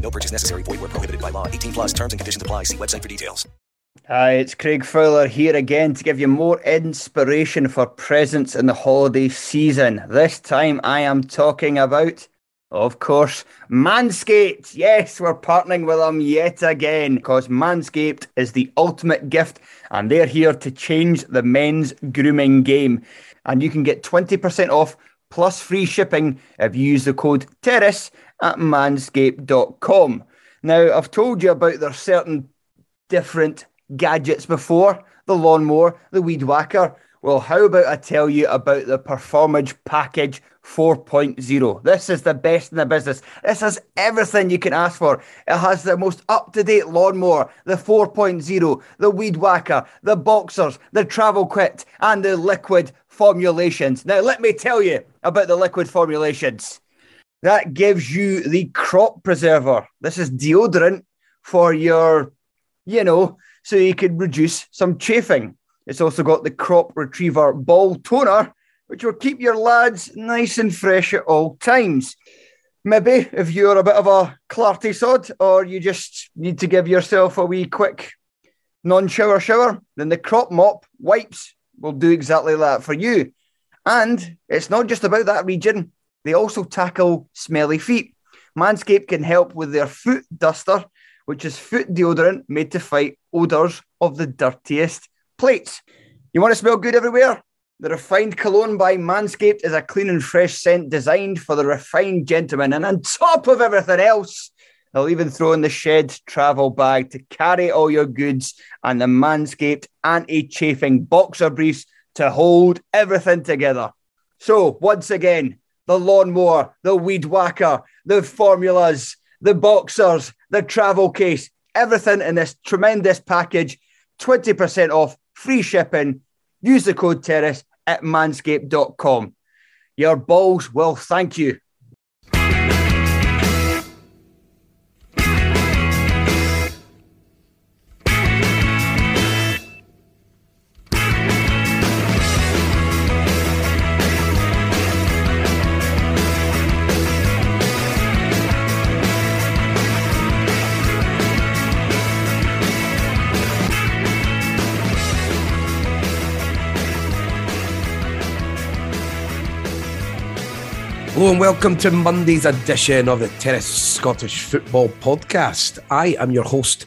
No purchase necessary. Void where prohibited by law. 18 plus terms and conditions apply. See website for details. Hi, it's Craig Fowler here again to give you more inspiration for presents in the holiday season. This time I am talking about, of course, Manscaped. Yes, we're partnering with them yet again because Manscaped is the ultimate gift and they're here to change the men's grooming game. And you can get 20% off plus free shipping if you use the code TERRACE at manscaped.com. Now, I've told you about their certain different gadgets before the lawnmower, the weed whacker. Well, how about I tell you about the Performance Package 4.0? This is the best in the business. This has everything you can ask for. It has the most up to date lawnmower, the 4.0, the weed whacker, the boxers, the travel kit, and the liquid formulations. Now, let me tell you about the liquid formulations. That gives you the crop preserver. This is deodorant for your, you know, so you could reduce some chafing. It's also got the crop retriever ball toner, which will keep your lads nice and fresh at all times. Maybe if you're a bit of a clarty sod or you just need to give yourself a wee quick non shower shower, then the crop mop wipes will do exactly that for you. And it's not just about that region, they also tackle smelly feet. Manscaped can help with their foot duster, which is foot deodorant made to fight odours of the dirtiest plates. You want to smell good everywhere? The refined cologne by Manscaped is a clean and fresh scent designed for the refined gentleman. And on top of everything else, they'll even throw in the shed travel bag to carry all your goods and the Manscaped anti chafing boxer briefs to hold everything together. So, once again, the lawnmower, the weed whacker, the formulas, the boxers, the travel case, everything in this tremendous package. 20% off, free shipping. Use the code terrace at manscaped.com. Your balls will thank you. Hello and welcome to Monday's edition of the Terrace Scottish Football Podcast. I am your host,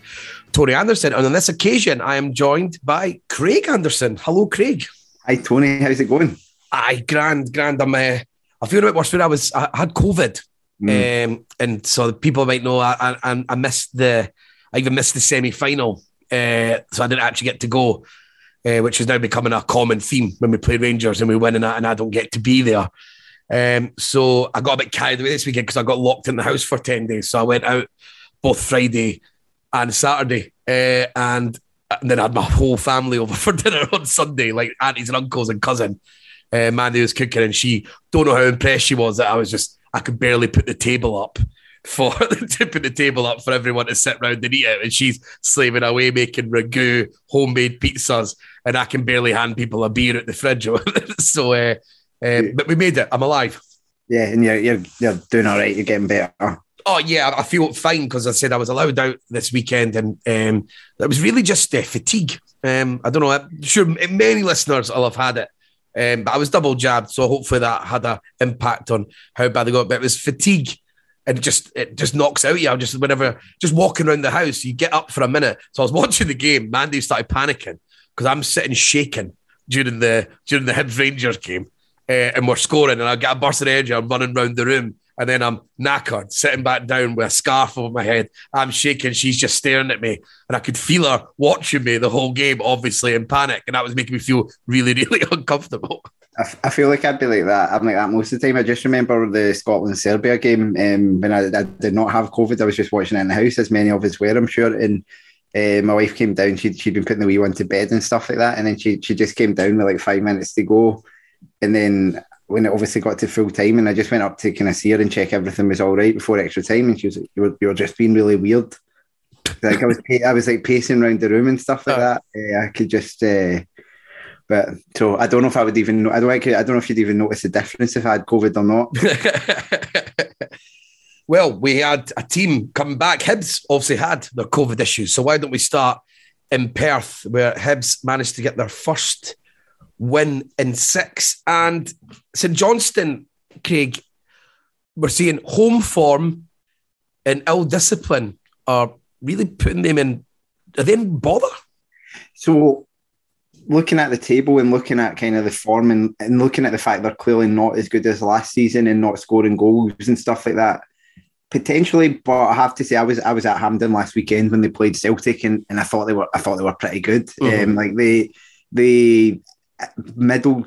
Tony Anderson, and on this occasion, I am joined by Craig Anderson. Hello, Craig. Hi, Tony. How's it going? Aye, grand, grand. I'm, uh, I feel a bit worse. I was, I had COVID, mm. um, and so people might know I, I, I missed the, I even missed the semi final, uh, so I didn't actually get to go, uh, which is now becoming a common theme when we play Rangers and we win, and I, and I don't get to be there. Um, so I got a bit carried away this weekend because I got locked in the house for 10 days. So I went out both Friday and Saturday. Uh, and, and, then I had my whole family over for dinner on Sunday, like aunties and uncles and cousin. Uh, Mandy was cooking and she don't know how impressed she was that I was just, I could barely put the table up for tipping the table up for everyone to sit round and eat it. And she's slaving away making ragu, homemade pizzas, and I can barely hand people a beer at the fridge. so, uh, um, but we made it. I'm alive. Yeah, and you're you're, you're doing all right. You're getting better. Oh yeah, I feel fine because I said I was allowed out this weekend, and um, it was really just uh, fatigue. Um, I don't know. I'm sure many listeners will have had it, um, but I was double jabbed, so hopefully that had an impact on how bad I got. But it was fatigue, and it just it just knocks out you. I'm just whenever just walking around the house, you get up for a minute. So I was watching the game. Mandy started panicking because I'm sitting shaking during the during the Hibs Rangers game, uh, and we're scoring, and I get a burst of energy. I'm running around the room and then I'm knackered, sitting back down with a scarf over my head. I'm shaking. She's just staring at me. And I could feel her watching me the whole game, obviously in panic. And that was making me feel really, really uncomfortable. I, f- I feel like I'd be like that. I'm like that most of the time. I just remember the Scotland Serbia game um, when I, I, did not have COVID. I was just watching it in the house, as many of us were, I'm sure. And uh, my wife came down. She'd, she'd been putting the wee one to bed and stuff like that. And then she, she just came down with like five minutes to go. And then when it obviously got to full time, and I just went up to kind of see her and check everything was all right before extra time, and she was like, "You were, you were just being really weird." like I was, I was like pacing around the room and stuff like that. Uh, I could just, uh, but so I don't know if I would even. Know, I don't. I don't know if you'd even notice the difference if I had COVID or not. well, we had a team coming back. Hibs obviously had their COVID issues, so why don't we start in Perth, where Hibs managed to get their first win in six. And St Johnstone, Craig, we're seeing home form and ill discipline are really putting them in. Are they in bother? So, looking at the table and looking at kind of the form and, and looking at the fact they're clearly not as good as last season and not scoring goals and stuff like that, potentially. But I have to say, I was I was at Hampden last weekend when they played Celtic, and, and I thought they were I thought they were pretty good. Mm-hmm. Um, like they they middle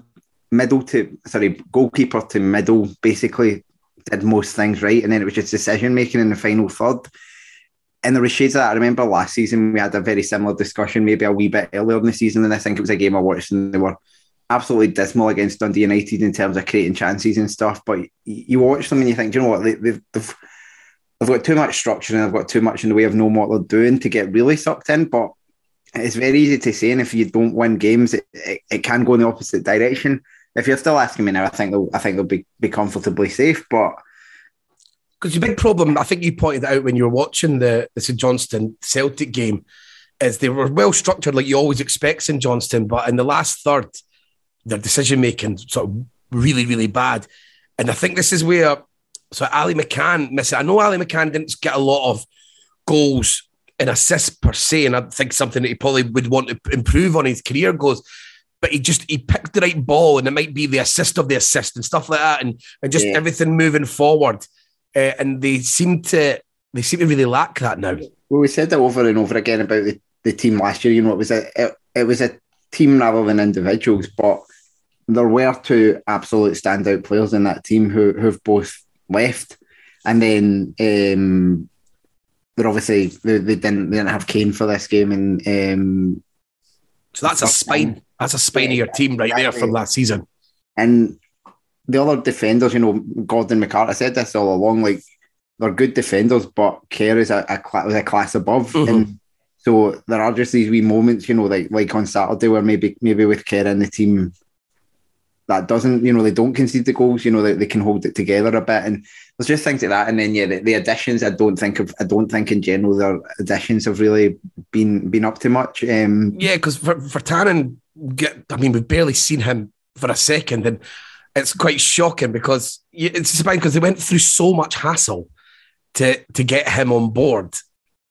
middle to sorry goalkeeper to middle basically did most things right, and then it was just decision making in the final third. And there was shades of that. I remember last season we had a very similar discussion, maybe a wee bit earlier in the season, and I think it was a game I watched, and they were absolutely dismal against Dundee United in terms of creating chances and stuff. But you watch them and you think, you know what, they, have they've, they've got too much structure and they've got too much in the way of knowing what they're doing to get really sucked in. But it's very easy to say, and if you don't win games, it, it, it, can go in the opposite direction. If you're still asking me now, I think they'll I think they'll be, be comfortably safe, but because the big problem I think you pointed out when you were watching the, the St Johnstone Celtic game is they were well structured like you always expect St Johnstone, but in the last third, their decision making sort of really really bad, and I think this is where so Ali McCann miss it. I know Ali McCann didn't get a lot of goals an assist per se, and I think something that he probably would want to improve on his career goes. But he just he picked the right ball, and it might be the assist of the assist and stuff like that, and and just yeah. everything moving forward. Uh, and they seem to they seem to really lack that now. Well, we said that over and over again about the, the team last year. You know, it was a it, it was a team rather than individuals, but there were two absolute standout players in that team who who've both left, and then um, they're obviously they, they, didn't they didn't have Kane for this game, and um, so that's a spine. That's a spine yeah, of your team right exactly. there from last season. And the other defenders, you know, Gordon McCart, I said this all along, like they're good defenders, but Kerr is a, a, a class above, mm-hmm. and so there are just these wee moments, you know, like like on Saturday where maybe maybe with Kerr and the team that doesn't, you know, they don't concede the goals, you know, they, they can hold it together a bit. And there's just things like that. And then yeah, the, the additions I don't think of I don't think in general their additions have really been been up to much. Um, yeah, because for, for Tannen, get I mean, we've barely seen him for a second and it's quite shocking because it's fine because they went through so much hassle to to get him on board.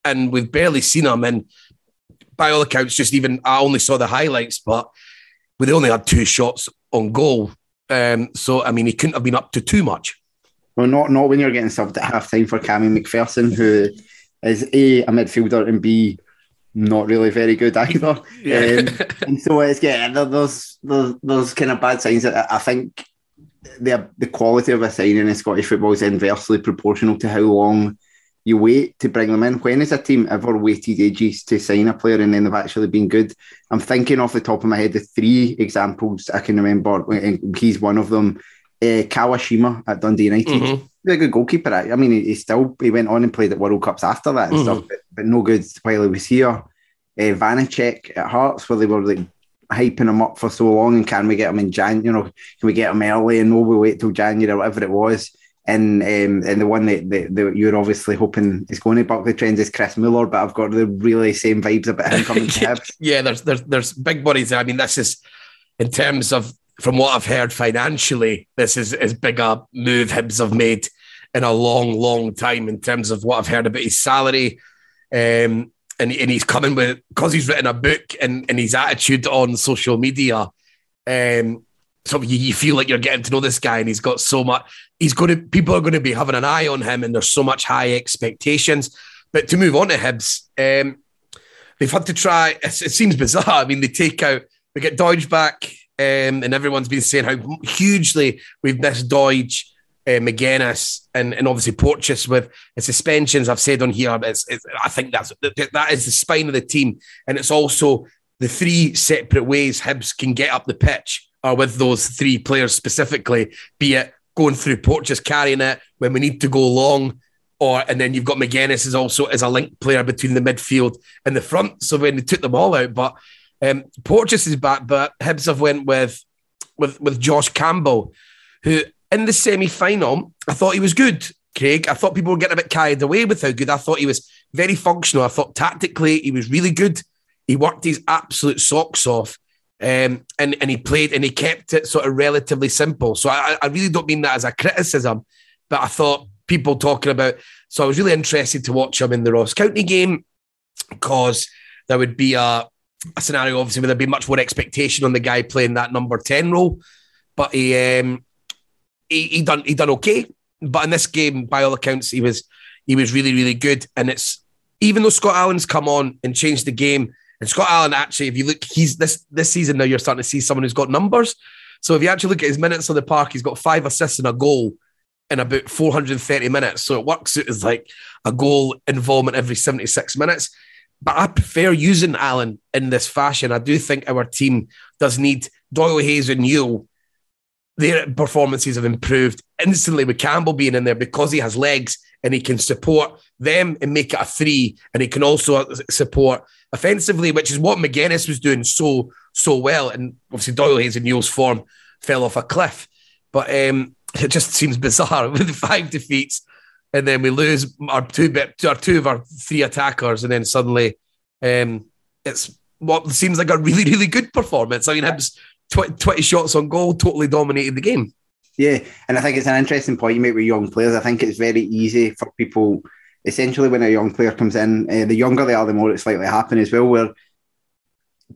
And we've barely seen him. And by all accounts, just even I only saw the highlights, but we only had two shots on goal. Um, so I mean, he couldn't have been up to too much. Well, not not when you're getting subbed at half time for Cammy MacPherson, who is a a midfielder and b not really very good either. yeah. um, and so it's getting there's, there's there's kind of bad signs. I think the the quality of a signing in Scottish football is inversely proportional to how long you wait to bring them in. When has a team ever waited ages to sign a player and then they've actually been good? I'm thinking off the top of my head the three examples I can remember, and he's one of them. Uh, Kawashima at Dundee United. Mhm. He's a good goalkeeper. I I mean, he, he still he went on and played at World Cups after that and Mhm. stuff, but, but no good while he was here. Uh, Vanacek at Hearts, where they were like hyping him up for so long, and can we get him in Jan? You know, can we get him early and no, we wait till January or whatever it was. And um, and the one that, that, that you're obviously hoping is going to buck the trends is Chris Mueller, but I've got the really same vibes about him coming to Hibs. yeah, there's there's there's big bodies there. I mean, this is in terms of from what I've heard financially, this is as big a move Hibs have made in a long, long time in terms of what I've heard about his salary. Um, and, and he's coming with because he's written a book and, and his attitude on social media. Um, so you, you feel like you're getting to know this guy, and he's got so much. He's going to people are going to be having an eye on him, and there's so much high expectations. But to move on to Hibs, um, they've had to try. It, it seems bizarre. I mean, they take out, we get Doidge back, um, and everyone's been saying how hugely we've missed Doidge, uh, Magennis, and, and obviously Porteous with the suspensions. I've said on here, it's, it's, I think that's that is the spine of the team, and it's also the three separate ways Hibs can get up the pitch are with those three players specifically, be it going through Porteous carrying it when we need to go long, or and then you've got Magennis as also as a link player between the midfield and the front. So when they took them all out, but um, Porteous is back, but Hibs have went with with with Josh Campbell, who in the semi final I thought he was good. Craig, I thought people were getting a bit carried away with how good. I thought he was very functional. I thought tactically he was really good. He worked his absolute socks off. Um, and, and he played and he kept it sort of relatively simple. So I, I really don't mean that as a criticism, but I thought people talking about. So I was really interested to watch him in the Ross County game because there would be a, a scenario, obviously, where there'd be much more expectation on the guy playing that number 10 role. But he, um, he, he done he done okay. But in this game, by all accounts, he was he was really, really good. And it's even though Scott Allan's come on and changed the game, and Scott Allan actually, if you look, he's this this season now, you're starting to see someone who's got numbers. So if you actually look at his minutes on the park, he's got five assists and a goal in about 430 minutes. So it works out as like a goal involvement every 76 minutes. But I prefer using Allan in this fashion. I do think our team does need Doyle Hayes and Newell. Their performances have improved instantly with Campbell being in there because he has legs and he can support them and make it a three. And he can also support offensively, which is what Magennis was doing so, so well. And obviously, Doyle Hayes and Newell's form fell off a cliff. But um, it just seems bizarre with five defeats. And then we lose our two our two of our three attackers, and then suddenly um, it's what seems like a really, really good performance. I mean, Hibs 20, 20 shots on goal, totally dominated the game. Yeah, and I think it's an interesting point you make with young players. I think it's very easy for people, essentially, when a young player comes in, uh, the younger they are, the more it's likely to happen as well, where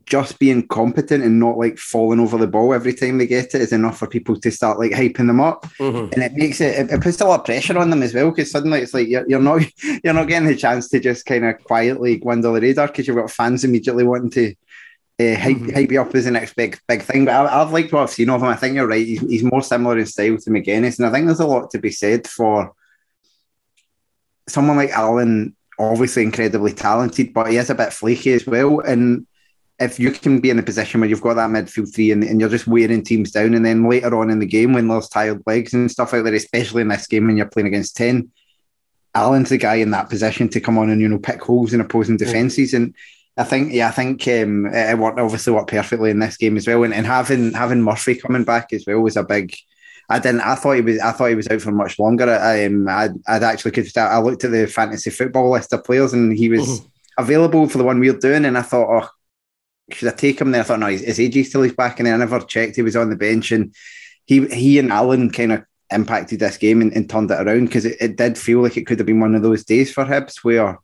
just being competent and not like falling over the ball every time they get it is enough for people to start like hyping them up, Mhm. and it makes it, it, it puts a lot of pressure on them as well because suddenly it's like you're, you're not you're not getting the chance to just kind of quietly go under the radar because you've got fans immediately wanting to uh, hype, Mhm. hype you up as the next big big thing. But I, I've liked what I've seen of him. I think you're right. He's, he's more similar in style to Magennis, and I think there's a lot to be said for someone like Allan. Obviously, incredibly talented, but he is a bit flaky as well. And if you can be in a position where you've got that midfield three and, and you're just wearing teams down, and then later on in the game when there's tired legs and stuff like that, especially in this game when you're playing against ten, Allan's the guy in that position to come on and you know pick holes in opposing defences. And I think, yeah, I think um, it worked obviously worked perfectly in this game as well. And, and having having Murphy coming back as well was a big. I didn't. I thought he was. I thought he was out for much longer. I, um, I'd, I'd actually could. Start, I looked at the fantasy football list of players, and he was Mhm. available for the one we were doing. And I thought, oh, should I take him? there? I thought, no, his, his age is still he's back. And then I never checked. He was on the bench, and he he and Allan kind of impacted this game and, and turned it around because it, it did feel like it could have been one of those days for Hibs where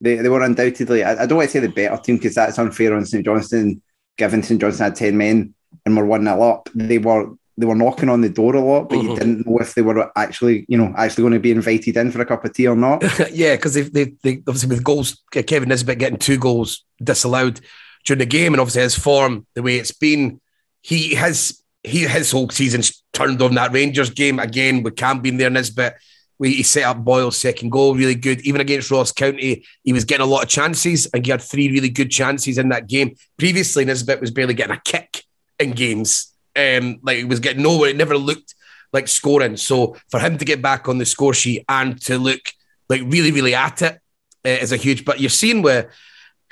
they, they were undoubtedly. I, I don't want to say the better team because that's unfair on St Johnstone. Given St Johnstone had ten men and were one 0 up, they were they were knocking on the door a lot, but you Mhm. didn't know if they were actually you know actually going to be invited in for a cup of tea or not. yeah, because they, they, they obviously with goals, Kevin Nisbet getting two goals disallowed during the game, and obviously his form, the way it's been, he has he his whole season's turned on that Rangers game again with Cam being there. Nisbet, we he set up Boyle's second goal really good. Even against Ross County, he was getting a lot of chances, and he had three really good chances in that game. Previously, Nisbet was barely getting a kick in games. Um, like he was getting nowhere. It never looked like scoring. So for him to get back on the score sheet and to look like really, really at it uh, is a huge. But you're seeing where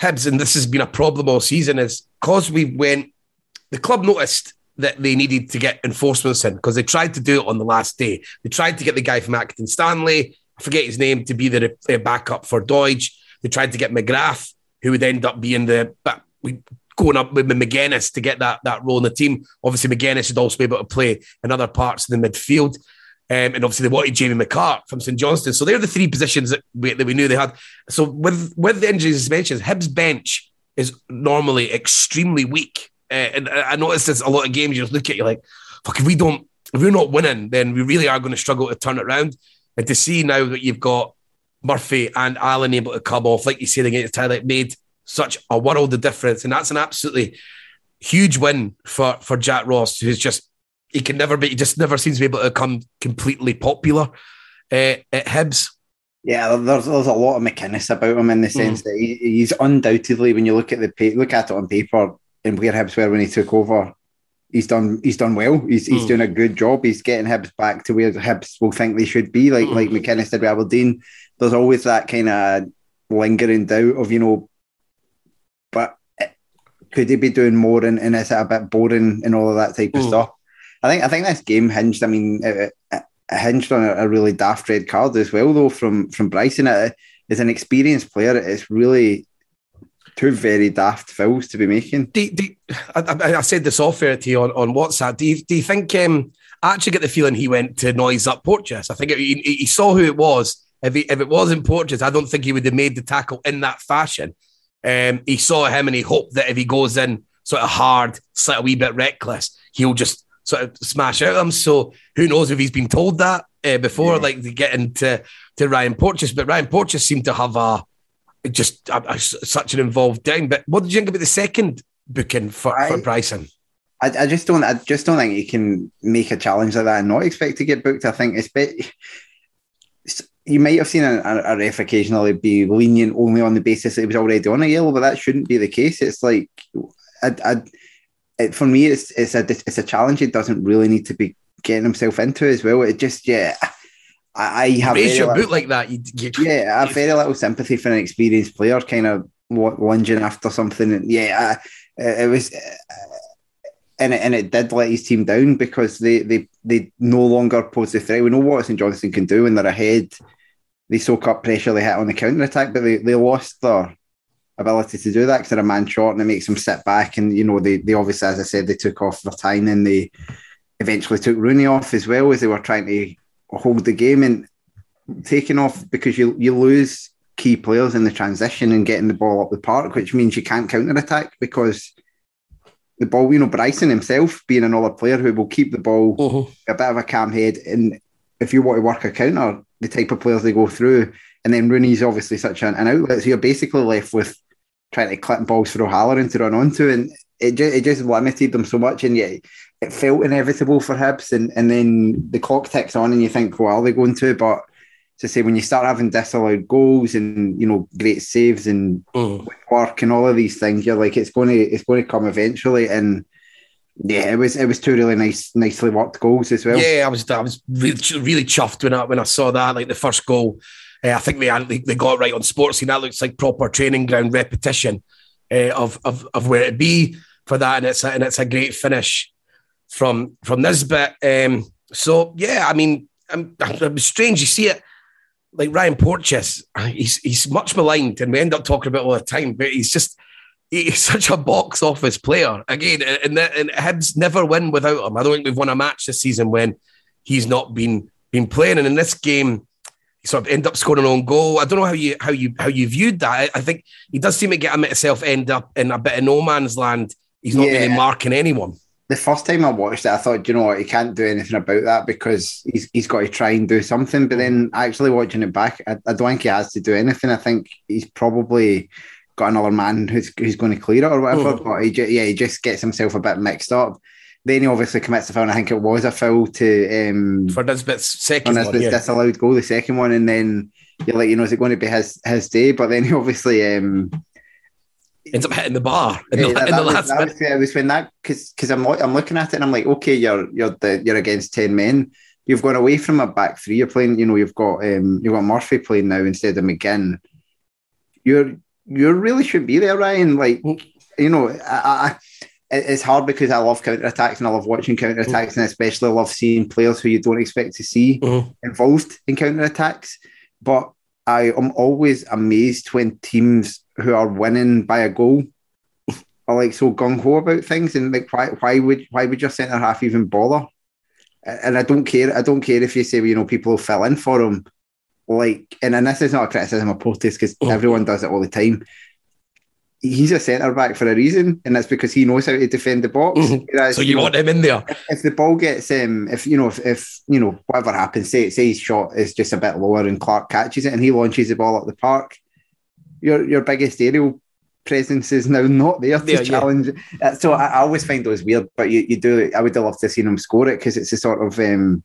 Hibs, and this has been a problem all season, is because we went, the club noticed that they needed to get enforcements in because they tried to do it on the last day. They tried to get the guy from Accrington Stanley, I forget his name, to be the backup for Doidge. They tried to get McGrath, who would end up being the but we going up with Magennis to get that that role in the team. Obviously, Magennis should also be able to play in other parts of the midfield. Um, and obviously, they wanted Jamie McCart from St Johnstone. So they're the three positions that we, that we knew they had. So with with the injuries as mentioned, Hibs bench is normally extremely weak. Uh, and I noticed this a lot of games. You just look at you like, fuck, if we don't, if we're not winning, then we really are going to struggle to turn it around. And to see now that you've got Murphy and Allan able to come off, like you said against Tyler, made such a world of difference. And that's an absolutely huge win for, for Jack Ross, who's just, he can never be, he just never seems to be able to come completely popular uh, at Hibs. Yeah, there's there's a lot of McInnes about him in the sense mm. that he, he's undoubtedly, when you look at the look at it on paper and where Hibs were when he took over, he's done he's done well. He's he's mm. doing a good job. He's getting Hibs back to where Hibs will think they should be, like mm. like McInnes did with Aberdeen. There's always that kind of lingering doubt of you know but could he be doing more and, and is it a bit boring and all of that type of stuff? I think I think this game hinged. I mean, it, it hinged on a, a, really daft red card as well, though from from Bryson. It, as an experienced player, it's really two very daft fouls to be making. Do, do, I, I, said this off air to you on, on WhatsApp. Do you, do you think? Um, I actually get the feeling he went to noise up Porteous. I think it, he, he, saw who it was. If, he, if it wasn't Porteous, I don't think he would have made the tackle in that fashion. Um, he saw him and he hoped that if he goes in sort of hard, sort of a wee bit reckless, he'll just sort of smash out him. So who knows if he's been told that uh, before, yeah. like to get into to Ryan Porteous. But Ryan Porteous seemed to have a just a, a, such an involved down. But what did you think about the second booking for, I, for Bryson? I, I, just don't. I just don't think he can make a challenge like that and not expect to get booked. I think it's bit. you might have seen a, a, ref occasionally be lenient only on the basis that he was already on a yellow, but that shouldn't be the case. It's like, I, I, it, for me, it's it's a it's a challenge. He doesn't really need to be getting himself into as well. It just yeah, I, I have raise your little, boot like that. You, you, yeah, I have very little sympathy for an experienced player, kind of lunging after something. Yeah, I, it was. Uh, and it, and it did let his team down because they, they they no longer pose the threat. We know what St Johnstone can do when they're ahead they soak up pressure they hit on the counter attack, but they, they lost their ability to do that because they're a man short and it makes them sit back. And you know, they they obviously, as I said, they took off Vertine and they eventually took Rooney off as well as they were trying to hold the game and taking off because you you lose key players in the transition and getting the ball up the park, which means you can't counter attack because the ball, you know, Bryson himself being another player who will keep the ball uh-huh. a bit of a calm head. And if you want to work a counter, the type of players they go through. And then Rooney's obviously such an, an outlet, so you're basically left with trying to clip balls for O'Halloran to run onto, and it just, it just limited them so much, and yet it felt inevitable for Hibs, and, and then the clock ticks on, and you think, well, are they going to? But to say when you start having disallowed goals and you know great saves and mm. work and all of these things, you're like, it's going to it's going to come eventually, and yeah, it was it was two really nice, nicely worked goals as well. Yeah, I was I was really, really chuffed when I when I saw that. Like the first goal, uh, I think they they got right on Sportscene. That looks like proper training ground repetition uh, of of of where it be for that, and it's a, and it's a great finish from from Nisbet. Um, so yeah, I mean, I'm, I'm strange. You see it like Ryan Porteous. He's he's much maligned, and we end up talking about all the time, but he's just he's such a box office player. Again, and, and Hibs never win without him. I don't think we've won a match this season when he's not been been playing. And in this game, sort of end up scoring an own goal. I don't know how you how you how you viewed that. I, I think he does seem to get himself end up in a bit of no man's land. He's not yeah. really marking anyone. The first time I watched it, I thought, you know what, he can't do anything about that because he's he's got to try and do something. But then actually watching it back, I, I don't think he has to do anything. I think he's probably got another man who's who's going to clear it or whatever. Oh. But he yeah, he just gets himself a bit mixed up. Then he obviously commits the foul, and I think it was a foul to um, for Nisbet's second on one, yeah. disallowed goal, the second one, and then you're like, you know, is it going to be his his day? But then he obviously um, ends up hitting the bar in the, yeah, in the was, last minute. Was, when that because because I'm I'm looking at it and I'm like, okay, you're you're the, you're against ten men. you've gone away from a back three. You're playing, you know, you've got um, you've got Murphy playing now instead of McGinn. You're you really should be there, Ryan. Like, you know, I, I, it's hard because I love counter attacks and I love watching counter attacks, and especially love seeing players who you don't expect to see Mhm. involved in counter attacks. But I am always amazed when teams who are winning by a goal are like so gung ho about things, and like why why would why would your centre half even bother? And I don't care. I don't care if you say you know people will fill in for him. Like, and, and this is not a criticism of Porteous because Mhm. everyone does it all the time. He's a centre back for a reason, and that's because he knows how to defend the box. Whereas, So you know, want him in there? if the ball gets um if you know if, if you know whatever happens say say his shot is just a bit lower and Clark catches it and he launches the ball up the park your your biggest aerial presence is now not there to yeah. challenge Uh, so I, I always find those weird but you, you do I would have loved to see him score it because it's a sort of um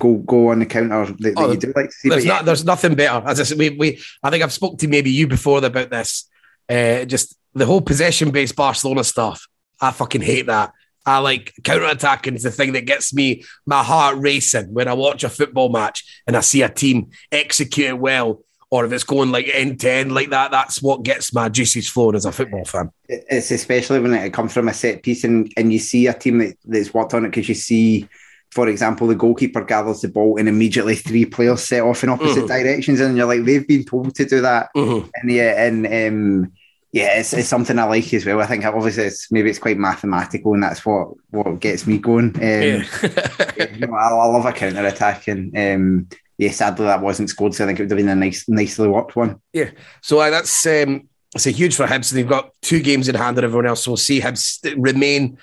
go go on the counter that, that Oh, you do like to see There's yeah, not. There's nothing better. As I said, we, we I think I've spoke to maybe you before about this. Uh, just the whole possession based Barcelona stuff. I fucking hate that. I like counter attacking is the thing that gets me my heart racing when I watch a football match and I see a team execute it well, or if it's going like end to end like that. That's what gets my juices flowing as a football fan. it's especially when it comes from a set piece and, and you see a team that, that's worked on it because you see, for example, the goalkeeper gathers the ball and immediately three players set off in opposite Mhm. directions, and you're like, they've been told to do that. Mhm. And yeah, and um, yeah, it's, it's something I like as well. I think obviously it's maybe it's quite mathematical, and that's what what gets me going. Um, Yeah. you know, I, I love a counter attack, and um, yeah, sadly that wasn't scored, so I think it would have been a nice, nicely worked one. Yeah, so uh, that's um, it's a huge for Hibs. They've got two games in hand and everyone else. So we'll see Hibs remain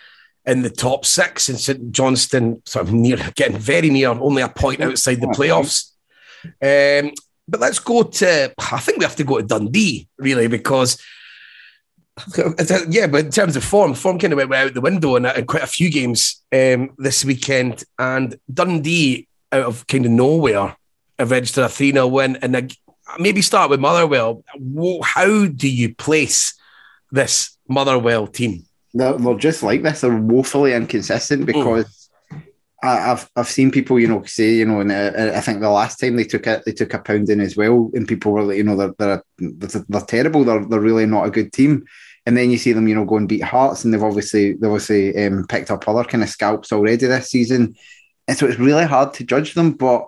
in the top six and St Johnstone sort of near getting very near, only a point outside the playoffs. Um, but let's go to I think we have to go to Dundee, really, because yeah, but in terms of form, form kind of went out the window in, in quite a few games um, this weekend. And Dundee, out of kind of nowhere, have registered a 3 0 win. And maybe start with Motherwell. How do you place this Motherwell team? they're, they're just like this. They're woefully inconsistent because I, I've I've seen people, you know, say, you know, and uh, I think the last time they took it, they took a pounding as well, and people were you know, they're they're, they're, they're terrible. They're they're really not a good team. And then you see them, you know, go and beat Hearts, and they've obviously they've obviously um, picked up other kind of scalps already this season, and so it's really hard to judge them, but.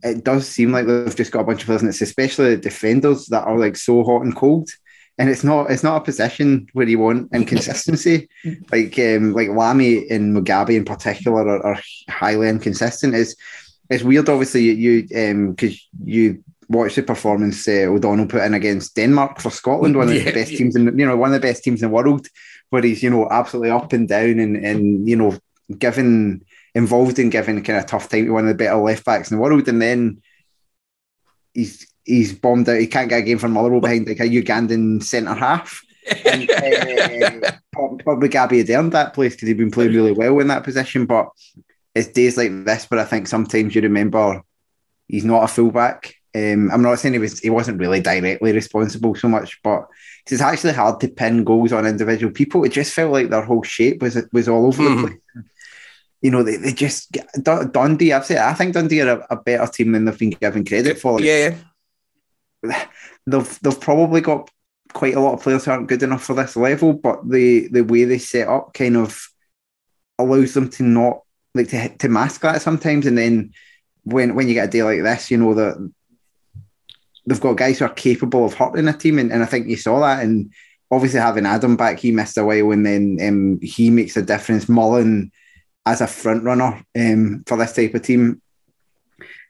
It does seem like they've just got a bunch of players, and it's especially the defenders that are like so hot and cold and it's not it's not a position where you want inconsistency. like um, like Lamie and Mugabi in particular are, are highly inconsistent. It's it's weird, obviously, you you because you watch the performance uh, O'Donnell put in against Denmark for Scotland, one of Yeah. the best teams in you know one of the best teams in the world, where he's you know absolutely up and down and and you know given involved in giving kind of tough time to one of the better left backs in the world, and then he's he's bombed out. He can't get a game for Motherwell behind like a Ugandan centre half. and, uh, probably Gabby had earned that place because he'd been playing really well in that position. But it's days like this where I think sometimes you remember he's not a fullback. Um, I'm not saying he was he wasn't really directly responsible so much, but it's actually hard to pin goals on individual people. It just felt like their whole shape was was all over Mhm. the place. You know, they, they just Dun- Dundee. I've said I think Dundee are a, a better team than they've been given credit for. Like, Yeah, they've they've probably got quite a lot of players who aren't good enough for this level, but the the way they set up kind of allows them to not like to to mask that sometimes, and then when when you get a day like this, you know that they've got guys who are capable of hurting a team, and, and I think you saw that, and obviously having Adam back, he missed a while, and then um, he makes a difference. Mullen as a front runner um, for this type of team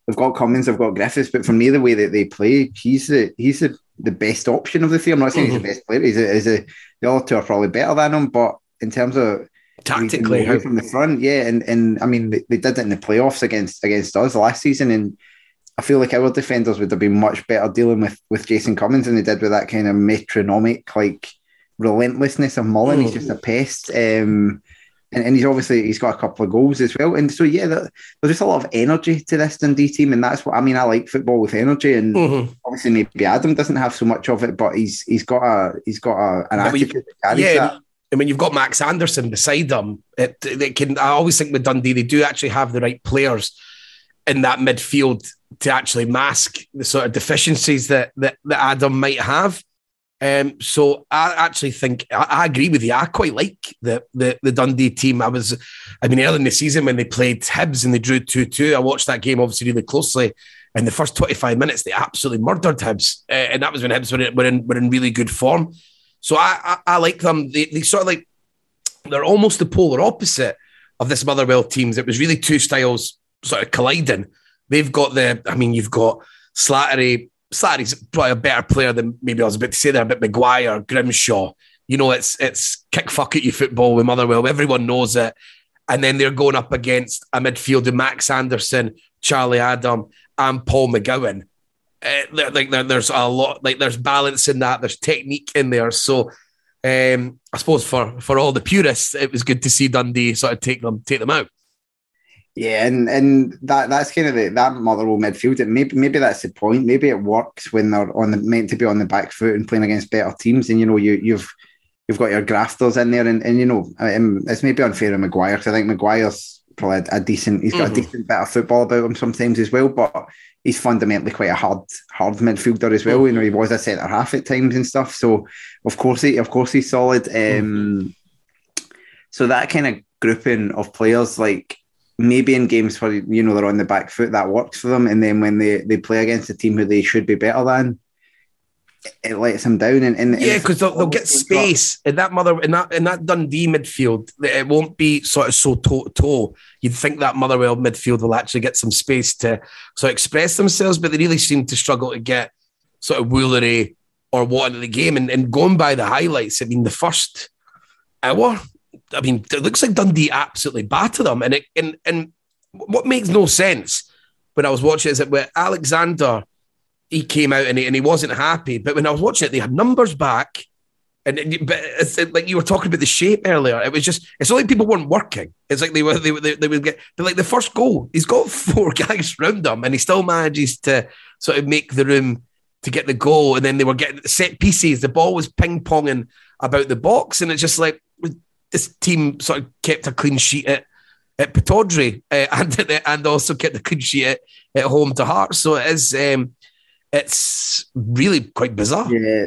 they've got Cummings, they've got Griffiths, but for me, the way that they play, he's the he's the, the best option of the three. I'm not saying he's the best player. He's a, he's a, the other two are probably better than him, but in terms of tactically, how, from the front, yeah, and and I mean they, they did it in the playoffs against against us last season, and I feel like our defenders would have been much better dealing with with Jason Cummings than they did with that kind of metronomic like relentlessness of Mullen. He's Mm. just a pest. Um, and, and he's obviously he's got a couple of goals as well. And so yeah, there's just a lot of energy to this Dundee team, and that's what I mean. I like football with energy, and Mhm. obviously maybe Adam doesn't have so much of it, but he's he's got a he's got a, an Yeah, attitude that carries yeah. that. I mean, you've got Max Anderson beside them. It, they can. I always think with Dundee, they do actually have the right players in that midfield to actually mask the sort of deficiencies that that, that Adam might have. Um, so I actually think I, I, agree with you. I quite like the, the the Dundee team. I was, I mean, early in the season when they played Hibs and they drew two two. I watched that game obviously really closely. In the first twenty five minutes, they absolutely murdered Hibs, uh, and that was when Hibs were in, were in were in really good form. So I, I, I like them. They, they sort of like they're almost the polar opposite of this Motherwell teams. It was really two styles sort of colliding. They've got the, I mean, you've got Slattery Slattery's probably a better player than maybe I was about to say there, but Maguire, Grimshaw. You know, it's it's kick fuck at you football with Motherwell. Everyone knows it. And then they're going up against a midfield of Max Anderson, Charlie Adam, and Paul McGowan. Uh, like there's a lot, like there's balance in that. There's technique in there. So um, I suppose for for all the purists, it was good to see Dundee sort of take them take them out. Yeah, and and that that's kind of the that Motherwell midfield. And maybe maybe that's the point. Maybe it works when they're on the meant to be on the back foot and playing against better teams. And you know, you you've you've got your grafters in there, and, and you know, um, it's maybe unfair to Maguire because I think Maguire's probably a, a decent. He's got mm-hmm. a decent bit of football about him sometimes as well, but he's fundamentally quite a hard hard midfielder as well. Mm-hmm. You know, he was a centre half at times and stuff. So of course he of course he's solid. Um, mm-hmm. So that kind of grouping of players like maybe in games where you know they're on the back foot that works for them, and then when they they play against a team who they should be better than, it lets them down. And, and yeah, because they'll, they'll, get space in that mother in that in that Dundee midfield. It won't be sort of so toe to toe. You'd think that Motherwell midfield will actually get some space to sort of express themselves, but they really seem to struggle to get sort of Woolery or what in the game. And, and going by the highlights, I mean, the first hour I mean, it looks like Dundee absolutely battered them, and it and and what makes no sense when I was watching is that where Alexander he came out and he, and he wasn't happy, but when I was watching it, they had numbers back, and but like you were talking about the shape earlier. It was just it's only people weren't working. It's like they were they, they, they would get but like the first goal, he's got four guys around him, and he still manages to sort of make the room to get the goal, and then they were getting set pieces. The ball was ping ponging about the box, and it's just like this team sort of kept a clean sheet at at Pittodrie uh, and and also kept a clean sheet at, at home to Hearts. So it is um, it's really quite bizarre. Yeah,